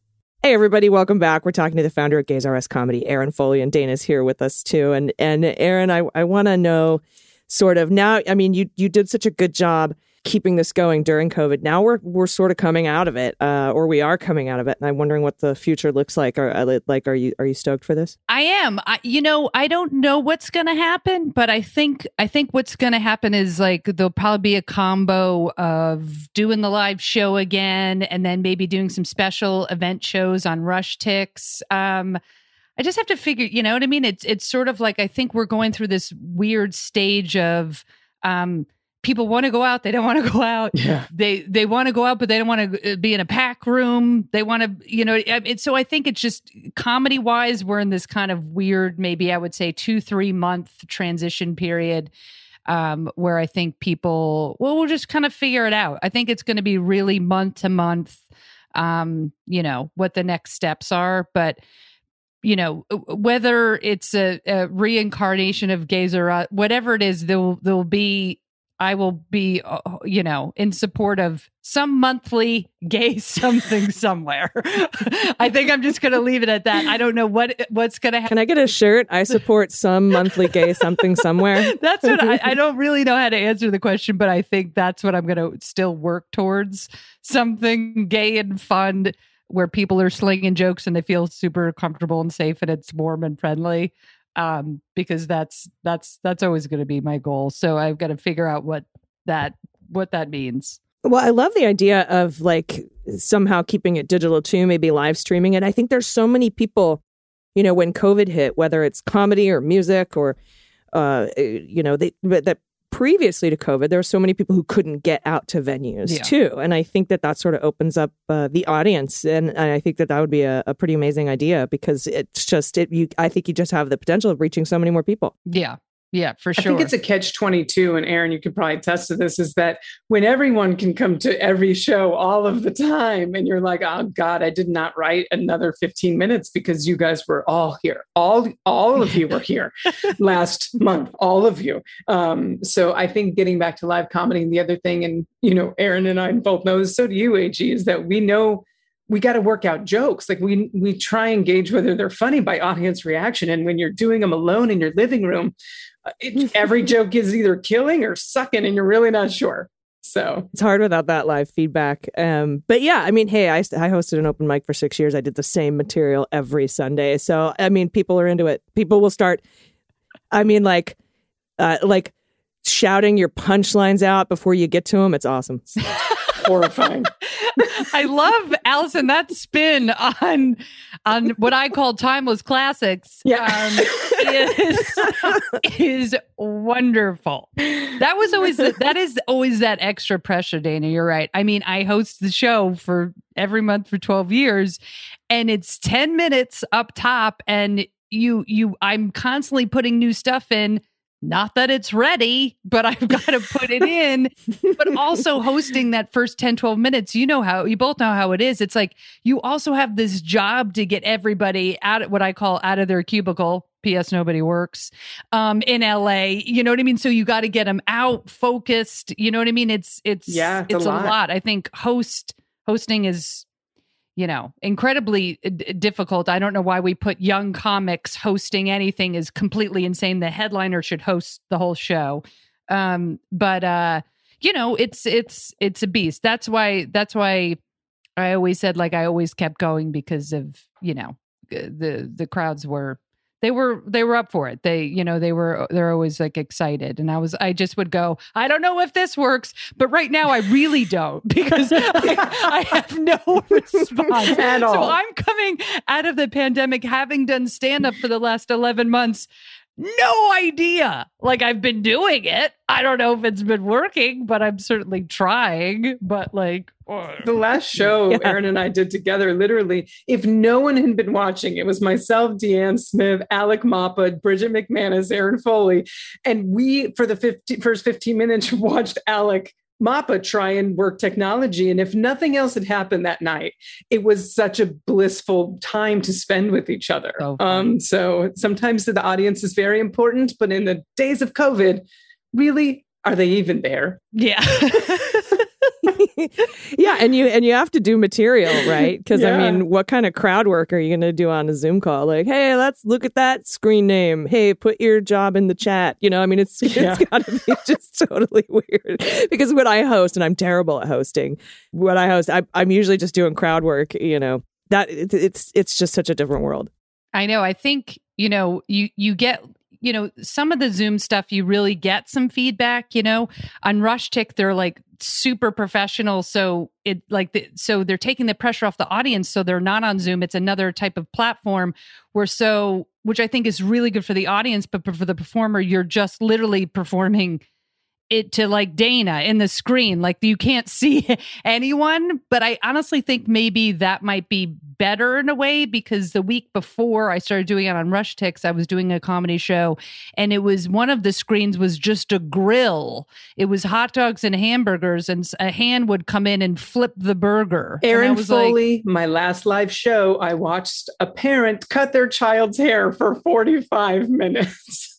Hey everybody, welcome back. We're talking to the founder of Gays R Us Comedy, Erin Foley, and Dana's here with us too. And and Erin, I, I want to know sort of now, I mean, you you did such a good job keeping this going during COVID. Now we're we're sort of coming out of it, uh, or we are coming out of it, and I'm wondering what the future looks like. Are like, are you are you stoked for this? I am. I, you know, I don't know what's going to happen, but I think I think what's going to happen is like there'll probably be a combo of doing the live show again, and then maybe doing some special event shows on RushTix. Um, I just have to figure. You know what I mean? It's it's sort of like I think we're going through this weird stage of. Um, People want to go out; they don't want to go out. Yeah. they they want to go out but they don't want to be in a pack room. They want to you know it, so i think it's just comedy wise we're in this kind of weird maybe i would say two three month transition period um where i think people well we'll just kind of figure it out. I think it's going to be really month to month um you know what the next steps are but you know whether it's a, a reincarnation of gazer uh, whatever it is there'll there'll be I will be, uh, you know, in support of some monthly gay something somewhere. I think I'm just going to leave it at that. I don't know what what's going to happen. Can I get a shirt? I support some monthly gay something somewhere. That's what I, I don't really know how to answer the question, but I think that's what I'm going to still work towards something gay and fun where people are slinging jokes and they feel super comfortable and safe and it's warm and friendly um because that's that's that's always going to be my goal so i've got to figure out what that what that means Well, I love the idea of like somehow keeping it digital too, maybe live streaming it. I think there's so many people, you know, when COVID hit, whether it's comedy or music or, uh, you know, they, that previously to COVID, there were so many people who couldn't get out to venues Yeah. too. And I think that that sort of opens up uh, the audience. And, and I think that that would be a, a pretty amazing idea because it's just, it, you, I think you just have the potential of reaching so many more people. yeah yeah for sure. I think it's a catch 22. And Erin, you could probably attest to this is that when everyone can come to every show all of the time, and you're like, oh God, I did not write another 15 minutes because you guys were all here. All, all of you were here last month, all of you. Um, so I think getting back to live comedy and the other thing, and you know, Erin and I both know, so do you, AG, is that we know we got to work out jokes. Like we we try and gauge whether they're funny by audience reaction. And when you're doing them alone in your living room, it, every joke is either killing or sucking, and you're really not sure. So It's hard without that live feedback. Um, but yeah, I mean, hey, I, I hosted an open mic for six years. I did the same material every Sunday. So, I mean, people are into it. People will start, I mean, like, uh, like shouting your punchlines out before you get to them. It's awesome. horrifying. I love Allison that spin on on what I call timeless classics. Yeah. um, is is wonderful. That was always the, that is always that extra pressure, Dana. You're right. I mean, I host the show for every month for 12 years, and it's 10 minutes up top, and you you I'm constantly putting new stuff in not that it's ready, but I've got to put it in. but also hosting that first 10, 12 minutes, you know how you both know how it is. It's like you also have this job to get everybody out of what I call out of their cubicle. P.S. Nobody works um, in L.A. You know what I mean. So you got to get them out, focused. You know what I mean. It's it's Yeah, it's a it's a lot. lot. I think host hosting is you know incredibly uh, d- difficult. I don't know why we put young comics hosting anything is completely insane. The headliner should host the whole show. Um but uh you know it's it's it's a beast. That's why that's why i always said like i always kept going because of you know the the crowds were they were they were up for it. They you know they were they're always like excited. And i was i just would go i don't know if this works but right now i really don't because i, I have no response. At all. So i'm coming out of the pandemic having done stand up for the last 11 months no idea like i've been doing it i don't know if it's been working but i'm certainly trying but like The last show Yeah. Erin and I did together, literally, if no one had been watching, it was myself, Deanne Smith, Alec Mapa, Bridget McManus, Erin Foley. And we, for the 50, first 15 minutes, watched Alec Mapa try and work technology. And if nothing else had happened that night, it was such a blissful time to spend with each other. So um, so sometimes the audience is very important, but in the days of COVID, really, are they even there? yeah yeah, and you and you have to do material, right? Because Yeah. I mean, what kind of crowd work are you going to do on a Zoom call? Like, hey, let's look at that screen name. Hey, put your job in the chat. You know, I mean, it's Yeah. it's got to be just totally weird. Because when I host, and I'm terrible at hosting, when I host, I, I'm usually just doing crowd work. You know, that it, it's it's just such a different world. I know. I think, you know, you you get you know, some of the Zoom stuff you really get some feedback, you know. On RushTix they're like super professional so it like the, so they're taking the pressure off the audience so they're not on Zoom. It's another type of platform where so which I think is really good for the audience but for the performer you're just literally performing it to like Dana in the screen. Like you can't see anyone. But I honestly think maybe that might be better in a way because the week before I started doing it on RushTix, I was doing a comedy show and it was one of the screens was just a grill. It was hot dogs and hamburgers, and a hand would come in and flip the burger. Erin was like, Foley, my last live show, I watched a parent cut their child's hair for 45 minutes.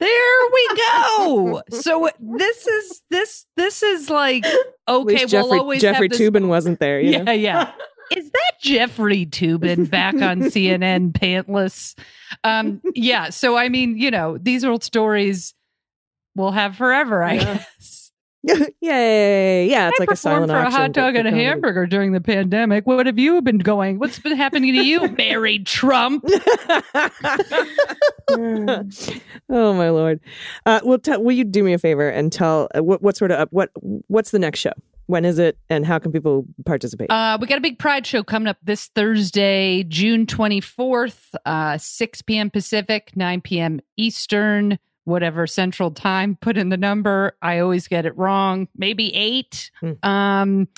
There we go. so this is this this is like okay. least we'll Jeffrey always Jeffrey have this Toobin wasn't there. You know? Yeah, yeah. Is that Jeffrey Toobin back on CNN pantless? Um, yeah. So I mean, you know, these old stories we'll have forever, I Yeah. guess. Yay! Yeah, it's I like a silent for a hot dog and a comedy. hamburger during the pandemic. What have you been going? What's been happening to you, Mary Trump? oh my lord! Uh, well, tell, will you do me a favor and tell uh, what what sort of what what's the next show? When is it, and how can people participate? Uh, we got a big Pride show coming up this Thursday, June 24th, uh, 6 p.m. Pacific, 9 p.m. Eastern, whatever Central Time. Put in the number. I always get it wrong. Maybe eight. Hmm. Um,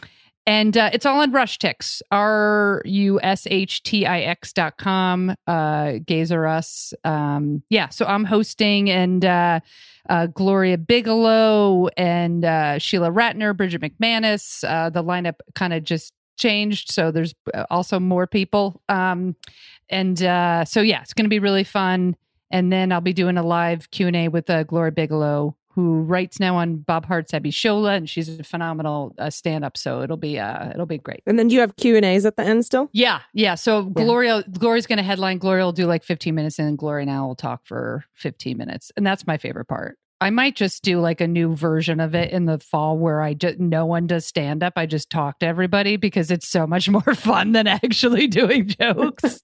and uh, it's all on RushTix, R U S H T I X dot com. Uh, Gays R Us. Um, yeah, so I'm hosting and uh, uh, Gloria Bigelow and uh, Sheila Ratner, Bridget McManus. Uh, the lineup kind of just changed, so there's uh, also more people. Um, and uh, so yeah, it's going to be really fun. And then I'll be doing a live Q and A with uh, Gloria Bigelow, who writes now on Bob Hearts Abby Abishola, and she's a phenomenal uh, stand-up. So it'll be uh, it'll be great. and then do you have Q and A's at the end still? Yeah, yeah. So Gloria, Gloria's going to headline. Gloria will do like 15 minutes, and then Gloria and I will talk for 15 minutes, and that's my favorite part. I might just do like a new version of it in the fall where I just no one does stand up. I just talk to everybody because it's so much more fun than actually doing jokes.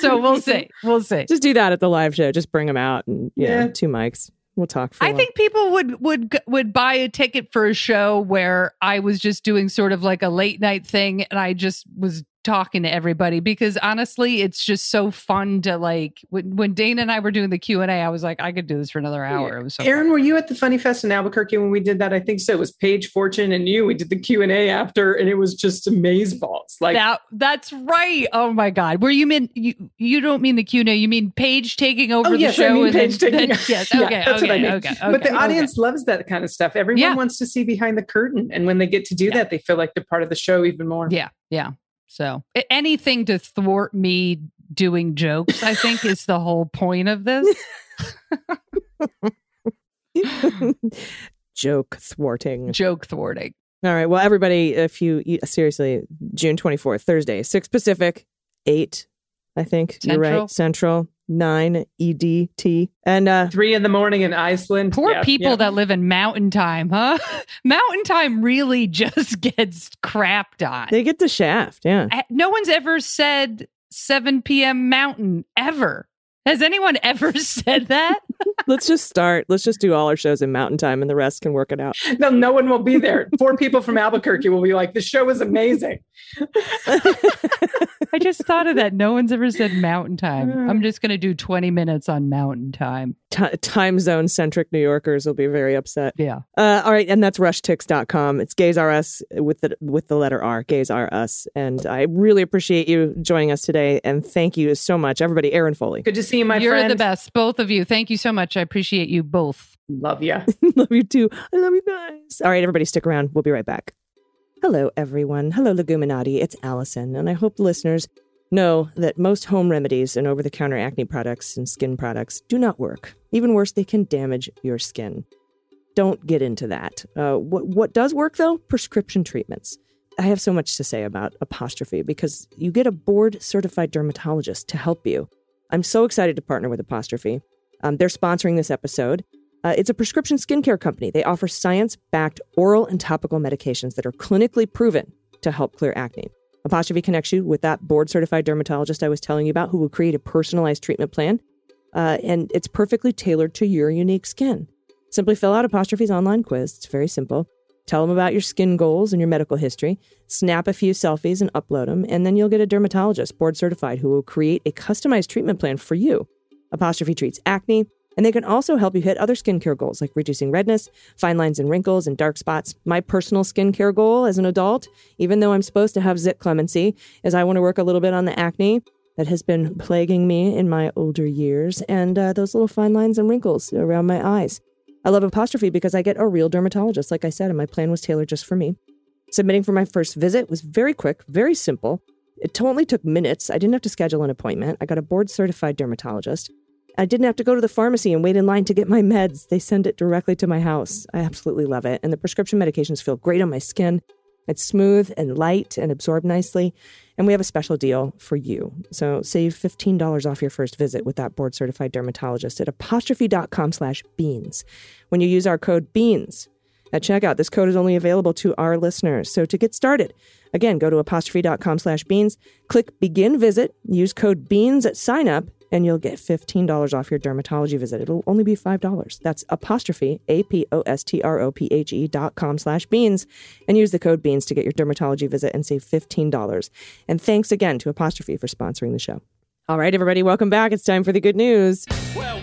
so we'll see. We'll see. Just do that at the live show. Just bring them out and yeah, Yeah. two mics. We'll talk for. a I think people would would would buy a ticket for a show where I was just doing sort of like a late night thing, and I just was talking to everybody because honestly it's just so fun to like when, when dana and i were doing the q&a i was like i could do this for another hour it was so Erin, fun. were you at the Funny Fest in Albuquerque when we did that? I think so. It was Paige Fortune and you. We did the Q and A after, and it was just amaze balls. Like that that's right oh my god where you mean you you don't mean the q&a you mean paige taking over Oh the show I mean and Paige then- taking. then- yes Yeah, okay that's okay, what I mean. okay but the okay, audience loves that kind of stuff. Everyone Yeah. wants to see behind the curtain, and when they get to do Yeah. that, they feel like they're part of the show even more. Yeah, yeah. So anything to thwart me doing jokes, I think, is the whole point of this. Joke thwarting. Joke thwarting. All right. Well, everybody, if you seriously, June 24th, Thursday, 6 Pacific, 8, I think. You're right. Central, 9 EDT. And uh, Three in the morning in Iceland. Poor Yeah, people yeah. that live in mountain time, huh? mountain time really just gets crapped on. they get the shaft. Yeah. I- no one's ever said 7 p.m. mountain ever. Has anyone ever said that? Let's just start. Let's just do all our shows in mountain time and the rest can work it out. No, no one will be there. Four people from Albuquerque will be like, "The show is amazing." I just thought of that. No one's ever said mountain time. I'm just going to do 20 minutes on mountain time. Ti time zone centric New Yorkers will be very upset. Yeah. Uh, all right, and that's rushtix.com. It's gays are us with the with the letter R. Gays are us. And I really appreciate you joining us today and thank you so much everybody. Erin Foley. Good to see you, my You're friend. the best, both of you. Thank you so much. I appreciate you both. Love you. love you too. I love you guys. All right, everybody stick around. We'll be right back. Hello everyone. Hello Leguminati. It's Allison and I hope the listeners know that most home remedies and over-the-counter acne products and skin products do not work. Even worse, they can damage your skin. Don't get into that. Uh, what what does work though? Prescription treatments. I have so much to say about apostrophe because you get a board certified dermatologist to help you. I'm so excited to partner with Apostrophe. Um, they're sponsoring this episode. Uh, it's a prescription skincare company. They offer science backed oral and topical medications that are clinically proven to help clear acne. Apostrophe connects you with that board certified dermatologist I was telling you about who will create a personalized treatment plan. Uh, and it's perfectly tailored to your unique skin. Simply fill out Apostrophe's online quiz. It's very simple. Tell them about your skin goals and your medical history. Snap a few selfies and upload them, and then you'll get a dermatologist board certified who will create a customized treatment plan for you. Apostrophe treats acne, and they can also help you hit other skincare goals like reducing redness, fine lines and wrinkles, and dark spots. My personal skincare goal as an adult, even though I'm supposed to have zit clemency, is I want to work a little bit on the acne that has been plaguing me in my older years and uh, those little fine lines and wrinkles around my eyes. I love Apostrophe because I get a real dermatologist, like I said, and my plan was tailored just for me. Submitting for my first visit was very quick, very simple. It only took minutes. I didn't have to schedule an appointment. I got a board certified dermatologist. I didn't have to go to the pharmacy and wait in line to get my meds. They send it directly to my house. I absolutely love it. And the prescription medications feel great on my skin. It's smooth and light and absorb nicely. And we have a special deal for you. So save $15 off your first visit with that board certified dermatologist at apostrophe.com slash beans. When you use our code BEANS at checkout, this code is only available to our listeners. So to get started, again, go to apostrophe.com slash beans, click begin visit, use code BEANS at sign up, and you'll get $15 off your dermatology visit. It'll only be $5. That's apostrophe, A-P-O-S-T-R-O-P-H-E dot com slash beans, and use the code BEANS to get your dermatology visit and save $15. And thanks again to Apostrophe for sponsoring the show. All right, everybody, welcome back. It's time for the good news. Well,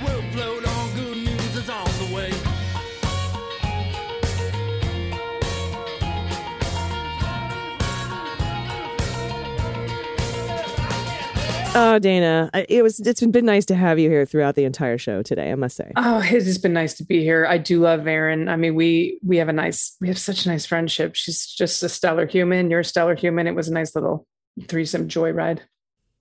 Oh, Dana, it was it's been nice to have you here throughout the entire show today, I must say. Oh, it has been nice to be here. I do love Erin. I mean, we we have a nice we have such a nice friendship. She's just a stellar human. You're a stellar human. It was a nice little threesome joyride.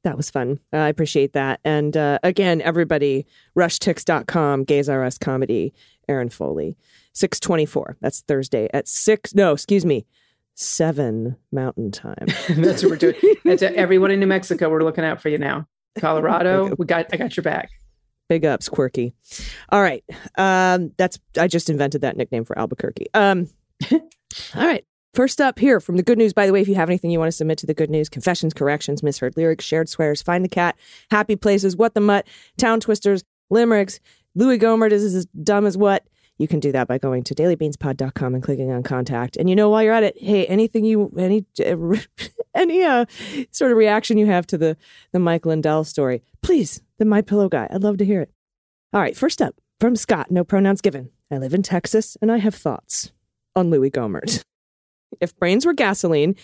That was fun. Uh, I appreciate that. And uh, again, everybody, rushtix.com, Gays R Us Comedy, Erin Foley, 624. That's Thursday at 6. No, excuse me, 7 Mountain Time. That's what we're doing. That's everyone in New Mexico. We're looking out for you now. Colorado, we got I got your back. Big ups, Quirky. All right. Um, that's I just invented that nickname for Albuquerque. Um, all right. First up here from the good news. By the way, if you have anything you want to submit to the good news, confessions, corrections, misheard lyrics, shared swears, find the cat, happy places, what the mutt, town twisters, limericks, Louis Gohmert is as dumb as what. You can do that by going to dailybeanspod.com and clicking on contact. And you know, while you're at it, hey, anything you, any, any uh, sort of reaction you have to the the Mike Lindell story, please, the My Pillow guy. I'd love to hear it. All right, first up from Scott. No pronouns given. I live in Texas and I have thoughts on Louis Gohmert. If brains were gasoline,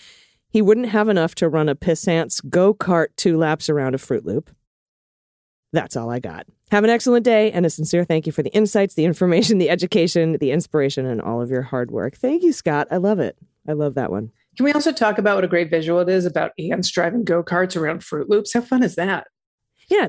he wouldn't have enough to run a pissant's go kart two laps around a Fruit Loop. That's all I got. Have an excellent day and a sincere thank you for the insights, the information, the education, the inspiration, and all of your hard work. Thank you, Scott. I love it. I love that one. Can we also talk about what a great visual it is about ants driving go karts around Fruit Loops? How fun is that? Yeah.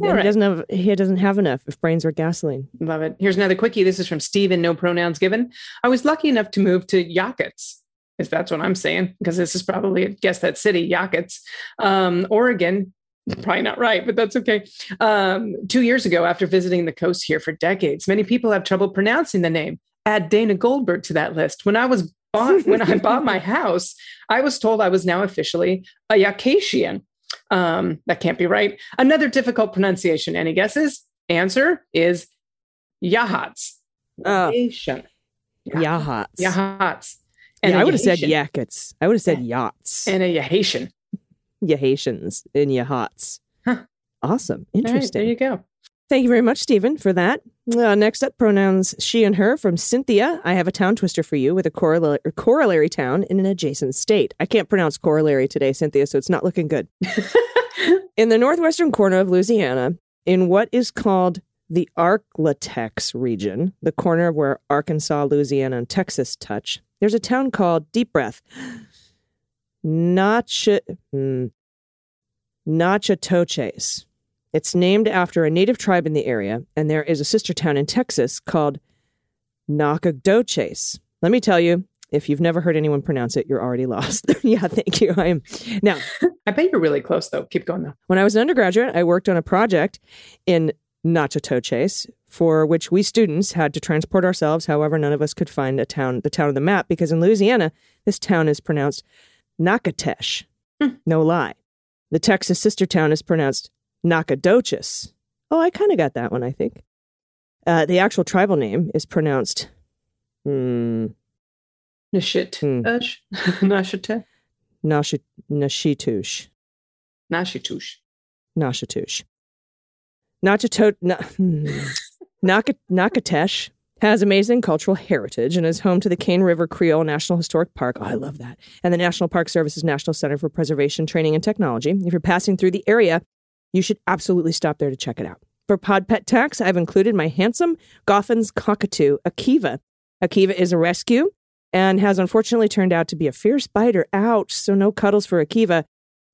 Right. He doesn't have he doesn't have enough if brains were gasoline. Love it. Here's another quickie. This is from Steven, no pronouns given. I was lucky enough to move to Yakutsk, if that's what I'm saying, because this is probably, I guess, that city, Yakutsk, um, Oregon. Probably not right, but that's okay. Um, two years ago, after visiting the coast here for decades, many people have trouble pronouncing the name. Add Dana Goldberg to that list. When I was bought, when I bought my house, I was told I was now officially a Yakatian. Um, that can't be right. Another difficult pronunciation. Any guesses? Answer is Yahats. Oh. Yahatian. Yahats. Yahats. Yeah, a I would have said yakets. I would have said yachts. And a Yahatian. Yahatians and Yahats. Huh. Awesome. All right, Interesting. there you go. Thank you very much, Stephen, for that. Uh, next up, pronouns she and her from Cynthia. I have a town twister for you with a corollary, corollary town in an adjacent state. I can't pronounce corollary today, Cynthia, so it's not looking good. in the northwestern corner of Louisiana, in what is called the Arklatex region, the corner where Arkansas, Louisiana, and Texas touch, there's a town called Deep Breath. Nacha, hmm, Nachatoches. It's named after a native tribe in the area, and there is a sister town in Texas called Nacogdoches. Let me tell you, if you've never heard anyone pronounce it, you're already lost. yeah, thank you. I am now. I bet you're really close, though. Keep going, though. When I was an undergraduate, I worked on a project in Nachatoches for which we students had to transport ourselves. However, none of us could find a town, the town on the map, because in Louisiana, this town is pronounced Nakatesh. No lie. The Texas sister town is pronounced Nacogdoches. Oh, I kind of got that one, I think. Uh, the actual tribal name is pronounced hmm, Nashit. Hmm. Ush. Nashite. Nashi- Nashitush. Nashitush. Nashatush. Nachato, na, hmm. Nakatesh has amazing cultural heritage and is home to the Cane River Creole National Historic Park. Oh, I love that. And the National Park Service's National Center for Preservation, Training, and Technology. If you're passing through the area, you should absolutely stop there to check it out. For Pod Pet Tax, I've included my handsome Goffin's cockatoo, Akiva. Akiva is a rescue and has unfortunately turned out to be a fierce biter. Ouch, so no cuddles for Akiva.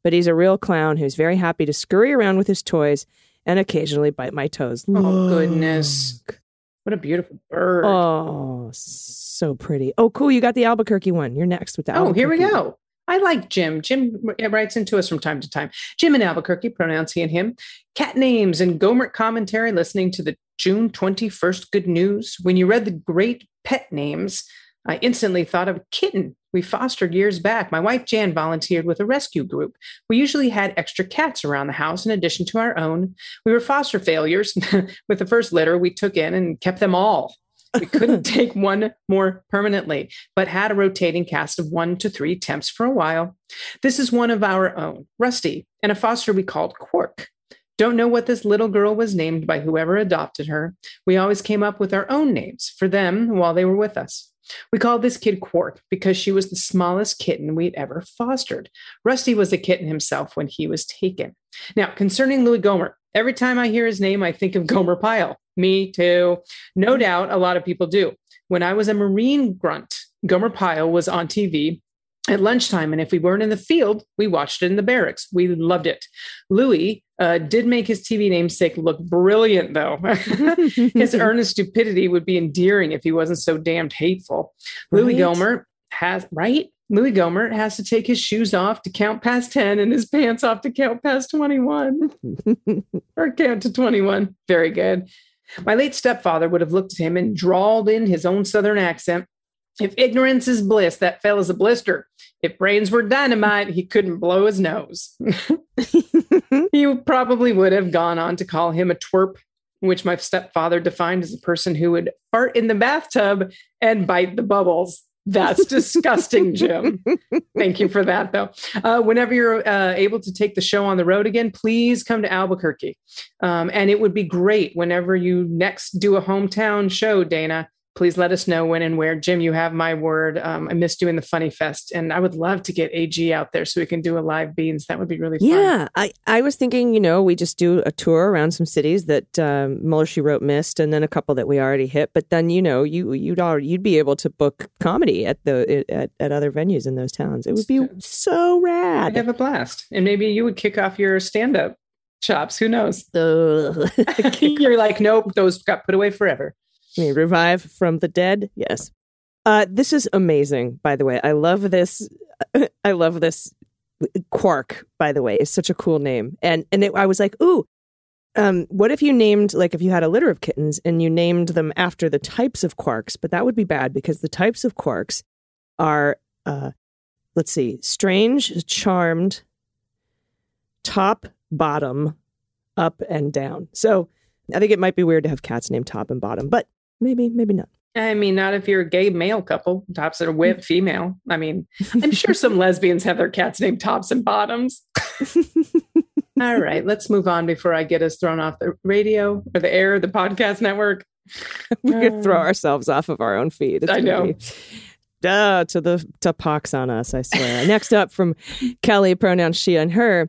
But he's a real clown who's very happy to scurry around with his toys and occasionally bite my toes. Oh, goodness. What a beautiful bird. Oh, so pretty. Oh, cool. You got the Albuquerque one. You're next with the Oh, here we go. I like Jim. Jim writes into us from time to time. Jim in Albuquerque, pronouns he and him. Cat names and Gohmert commentary, listening to the June 21st good news. When you read the great pet names, I instantly thought of kitten we fostered years back. My wife Jan volunteered with a rescue group. We usually had extra cats around the house in addition to our own. We were foster failures. with the first litter, we took in and kept them all. We couldn't take one more permanently, but had a rotating cast of one to three temps for a while. This is one of our own, Rusty, and a foster we called Quark. Don't know what this little girl was named by whoever adopted her. We always came up with our own names for them while they were with us. We called this kid Quark because she was the smallest kitten we'd ever fostered. Rusty was a kitten himself when he was taken. Now, concerning Louis Gomer, every time I hear his name, I think of Gomer Pyle. Me too. No doubt a lot of people do. When I was a Marine grunt, Gomer Pyle was on TV at lunchtime. And if we weren't in the field, we watched it in the barracks. We loved it. Louis uh, did make his TV namesake look brilliant, though. his earnest stupidity would be endearing if he wasn't so damned hateful. Louis Right? Gomer has, right? Louis Gomer has to take his shoes off to count past 10 and his pants off to count past 21 or count to 21. Very good. My late stepfather would have looked at him and drawled in his own southern accent. If ignorance is bliss, that fella's a blister. If brains were dynamite, he couldn't blow his nose. he probably would have gone on to call him a twerp, which my stepfather defined as a person who would fart in the bathtub and bite the bubbles. That's disgusting, Jim. Thank you for that, though. Uh, whenever you're uh, able to take the show on the road again, please come to Albuquerque. Um, and it would be great whenever you next do a hometown show, Dana. Please let us know when and where. Jim, you have my word. Um, I miss doing the Funny Fest, and I would love to get AG out there so we can do a live beans. That would be really fun. Yeah, I, I was thinking, you know, we just do a tour around some cities that um, Mueller She Wrote missed, and then a couple that we already hit. But then, you know, you you'd already, you'd be able to book comedy at the at, at other venues in those towns. It would be so rad. I'd have a blast. And maybe you would kick off your stand up chops. Who knows? You're like, nope, those got put away forever. Mean, revive from the dead. Yes. Uh, this is amazing, by the way. I love this. I love this. Quark, by the way, is such a cool name. And and it, I was like, ooh, um, what if you named like if you had a litter of kittens and you named them after the types of quarks? But that would be bad because the types of quarks are, uh, let's see, strange, charmed, top, bottom, up, and down. So I think it might be weird to have cats named top and bottom, but maybe, maybe not. I mean, not if you're a gay male couple, tops that are whip mm. female. I mean, I'm sure some lesbians have their cats named tops and bottoms. All right, let's move on before I get us thrown off the radio or the air, the podcast network. we could throw uh, ourselves off of our own feed. It's I know. be- Duh, to the to pox on us, I swear. Next up from Kelly, pronouns she and her.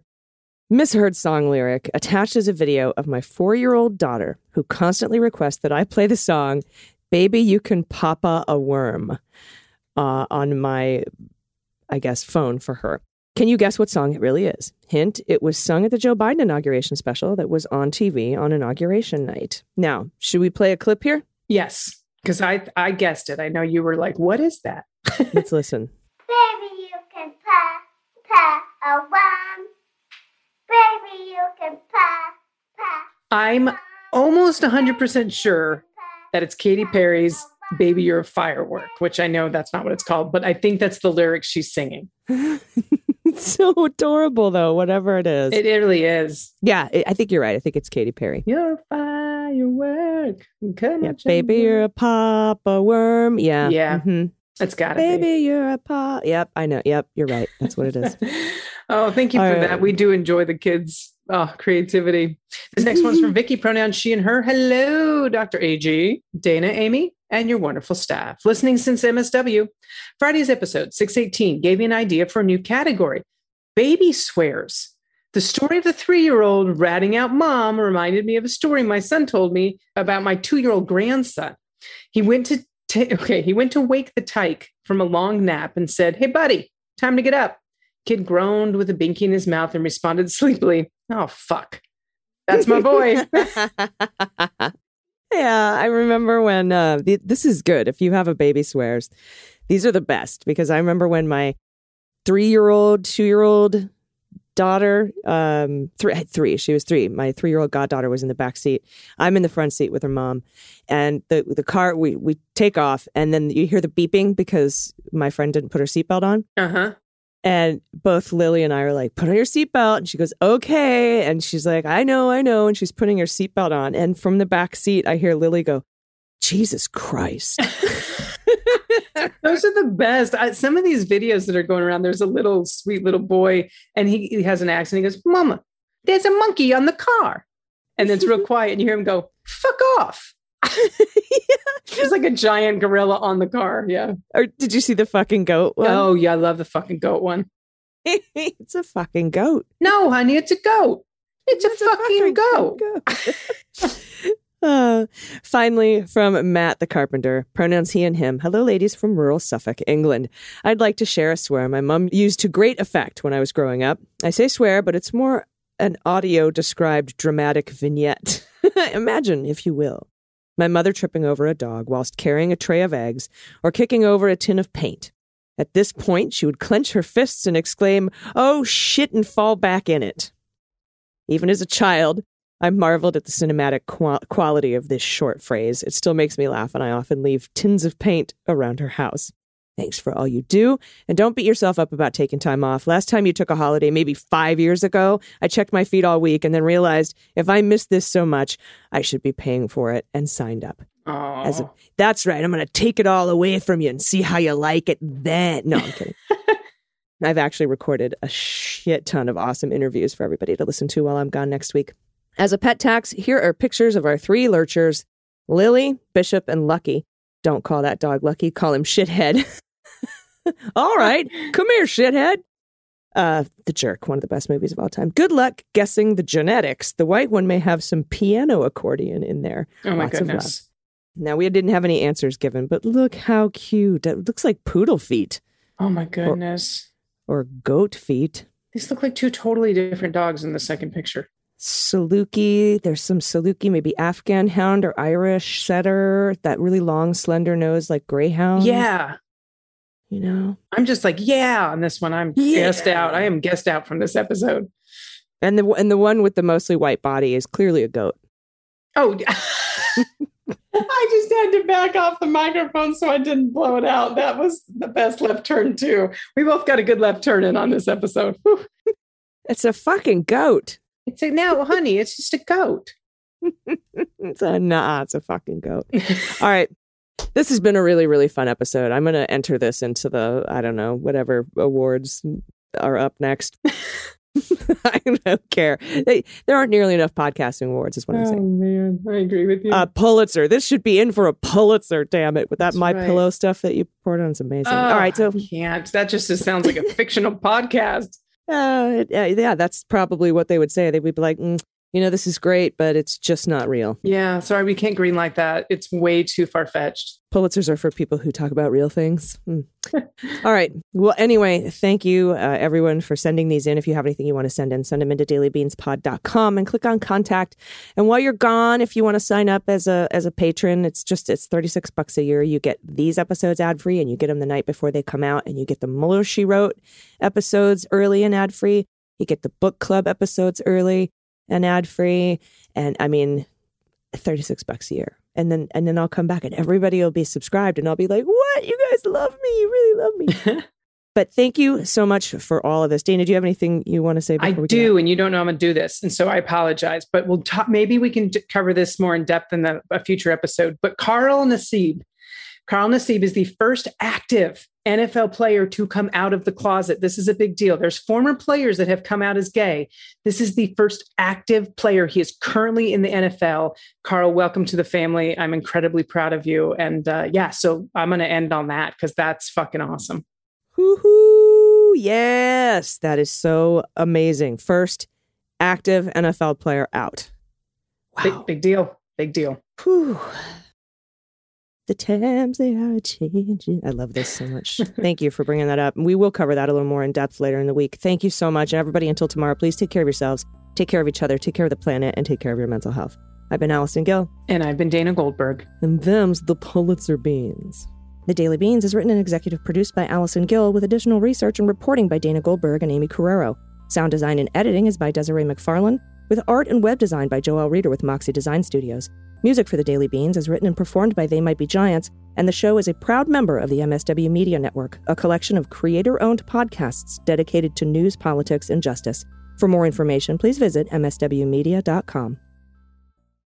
Misheard song lyric attached as a video of my four year old daughter who constantly requests that I play the song Baby You Can Papa a Worm uh, on my, I guess, phone for her. Can you guess what song it really is? Hint, it was sung at the Joe Biden inauguration special that was on TV on inauguration night. Now, should we play a clip here? Yes, because I I guessed it. I know you were like, "What is that?" Let's listen. Baby, you can pa pa a worm. Baby, you can pa pa. I'm almost 100% sure that it's Katy Perry's "Baby You're a Firework," which I know that's not what it's called, but I think that's the lyrics she's singing. it's so adorable, though, whatever it is. It really is. yeah, I I think you're right. I think it's Katy Perry. You're a firework. Come Yeah, baby, you're a papa worm. Yeah. Yeah. mhm. That's got to Baby, you're a pop. Yep, I know. Yep, you're right. That's what it is. oh, thank you for right. that. We do enjoy the kids' oh, creativity. This next one's from Vicky, pronouns she and her. Hello, Dr. AG, Dana, Aimee, and your wonderful staff. Listening since MSW. Friday's episode 618 gave me an idea for a new category baby swears. The story of the three year old ratting out mom reminded me of a story my son told me about my two year old grandson. He went to ta- okay, he went to wake the tyke from a long nap and said, Hey, buddy, time to get up. Kid groaned with a binky in his mouth and responded sleepily, Oh, fuck. That's my boy. yeah, I remember when uh, th- this is good. If you have a baby swears, these are the best because I remember when my three year old, two year old daughter, um, three, three, she was three. My three year old goddaughter was in the back seat. I'm in the front seat with her mom, and the the car we we take off, and then you hear the beeping because my friend didn't put her seatbelt on. Uh huh. And both Lily and I are like, put on your seatbelt. And she goes, okay. And she's like, I know, I know. And she's putting her seatbelt on. And from the back seat, I hear Lily go, Jesus Christ. Those are the best. I, some of these videos that are going around, there's a little sweet little boy and he, he has an accent. He goes, Mama, there's a monkey on the car. And then it's real quiet and you hear him go, fuck off. There's like a giant gorilla on the car. Yeah. or did you see the fucking goat one? Oh, yeah. I love the fucking goat one. it's a fucking goat. No, honey, it's a goat. It's, a, fucking, goat. goat. Uh, finally, from Matt the Carpenter, pronouns he and him. Hello, ladies from rural Suffolk, England. I'd like to share a swear my mum used to great effect when I was growing up. I say swear, but it's more an audio described dramatic vignette. Imagine, if you will, my mother tripping over a dog whilst carrying a tray of eggs or kicking over a tin of paint. At this point, she would clench her fists and exclaim, Oh shit, and fall back in it. Even as a child, I marveled at the cinematic qual- quality of this short phrase. It still makes me laugh, and I often leave tins of paint around her house. Thanks for all you do, and don't beat yourself up about taking time off. Last time you took a holiday, maybe five years ago, I checked my feet all week and then realized if I missed this so much, I should be paying for it and signed up. Oh, As a- That's right. I'm going to take it all away from you and see how you like it then. No, I'm kidding. I've actually recorded a shit ton of awesome interviews for everybody to listen to while I'm gone next week. As a pet tax, here are pictures of our three lurchers Lily, Bishop, and Lucky. Don't call that dog Lucky, call him Shithead. all right, come here, Shithead. Uh, the Jerk, one of the best movies of all time. Good luck guessing the genetics. The white one may have some piano accordion in there. oh my lots goodness. Now we didn't have any answers given, but look how cute. It looks like poodle feet Oh my goodness. or goat feet. These look like two totally different dogs in the second picture. Saluki, there's some Saluki, maybe Afghan hound or Irish setter, that really long, slender nose like greyhound. Yeah. You know? I'm just like, yeah, on this one. I'm guessed out. I am guessed out from this episode. And the and the one with the mostly white body is clearly a goat. Oh, I just had to back off the microphone so I didn't blow it out. That was the best left turn, too. We both got a good left turn in on this episode. Whew. It's a fucking goat. It's like, no, honey, it's just a goat. It's a nah, it's a fucking goat. All right. This has been a really, really fun episode. I'm going to enter this into the, I don't know, whatever awards are up next. I don't care. They, there aren't nearly enough podcasting awards, is what I'm saying. Oh, man. I agree with you. Uh, Pulitzer. This should be in for a Pulitzer, damn it, with that That's My right. Pillow stuff that you poured on. is amazing. Oh, All right. So, I can't. That just sounds like a fictional podcast. Uh, yeah, that's probably what they would say. They would be like, mm, you know, this is great, but it's just not real. Yeah, sorry, we can't green like that. It's way too far fetched. Pulitzers are for people who talk about real things. Hmm. All right. Well, anyway, thank you, uh, everyone, for sending these in. If you have anything you want to send in, send them into dailybeanspod.com and click on contact. And while you're gone, if you want to sign up as a as a patron, it's just it's 36 bucks a year. You get these episodes ad free and you get them the night before they come out and you get the Mueller She Wrote episodes early and ad free. You get the book club episodes early and ad free. And I mean, 36 bucks a year. And then and then I'll come back and everybody will be subscribed and I'll be like, "What? You guys love me. You really love me." but thank you so much for all of this. Dana, do you have anything you want to say before I do, and you don't know I'm going to do this, and so I apologize. But we'll talk. Maybe we can d- cover this more in depth in the, a future episode. But Carl Nassib, Carl Nassib is the first active NFL player to come out of the closet. This is a big deal. There's former players that have come out as gay. This is the first active player. He is currently in the NFL. Carl, welcome to the family. I'm incredibly proud of you. And uh, yeah, so I'm going to end on that because that's fucking awesome. Woohoo! Yes, that is so amazing. First active NFL player out. Wow. Big, big deal. Big deal. Whew. The times they are changing. I love this so much. Thank you for bringing that up. We will cover that a little more in depth later in the week. Thank you so much. And everybody, until tomorrow, please take care of yourselves, take care of each other, take care of the planet, and take care of your mental health. I've been Allison Gill, And I've been Dana Goldberg. and them's the Pulitzer Beans. The Daily Beans is written and executive produced by Allison Gill with additional research and reporting by Dana Goldberg and Aimee Carrero. Sound design and editing is by Desiree McFarlane, with art and web design by Joel Reeder with Moxie Design Studios. Music for the Daily Beans is written and performed by They Might Be Giants, and the show is a proud member of the MSW Media Network, a collection of creator owned podcasts dedicated to news, politics, and justice. For more information, please visit MSWmedia.com.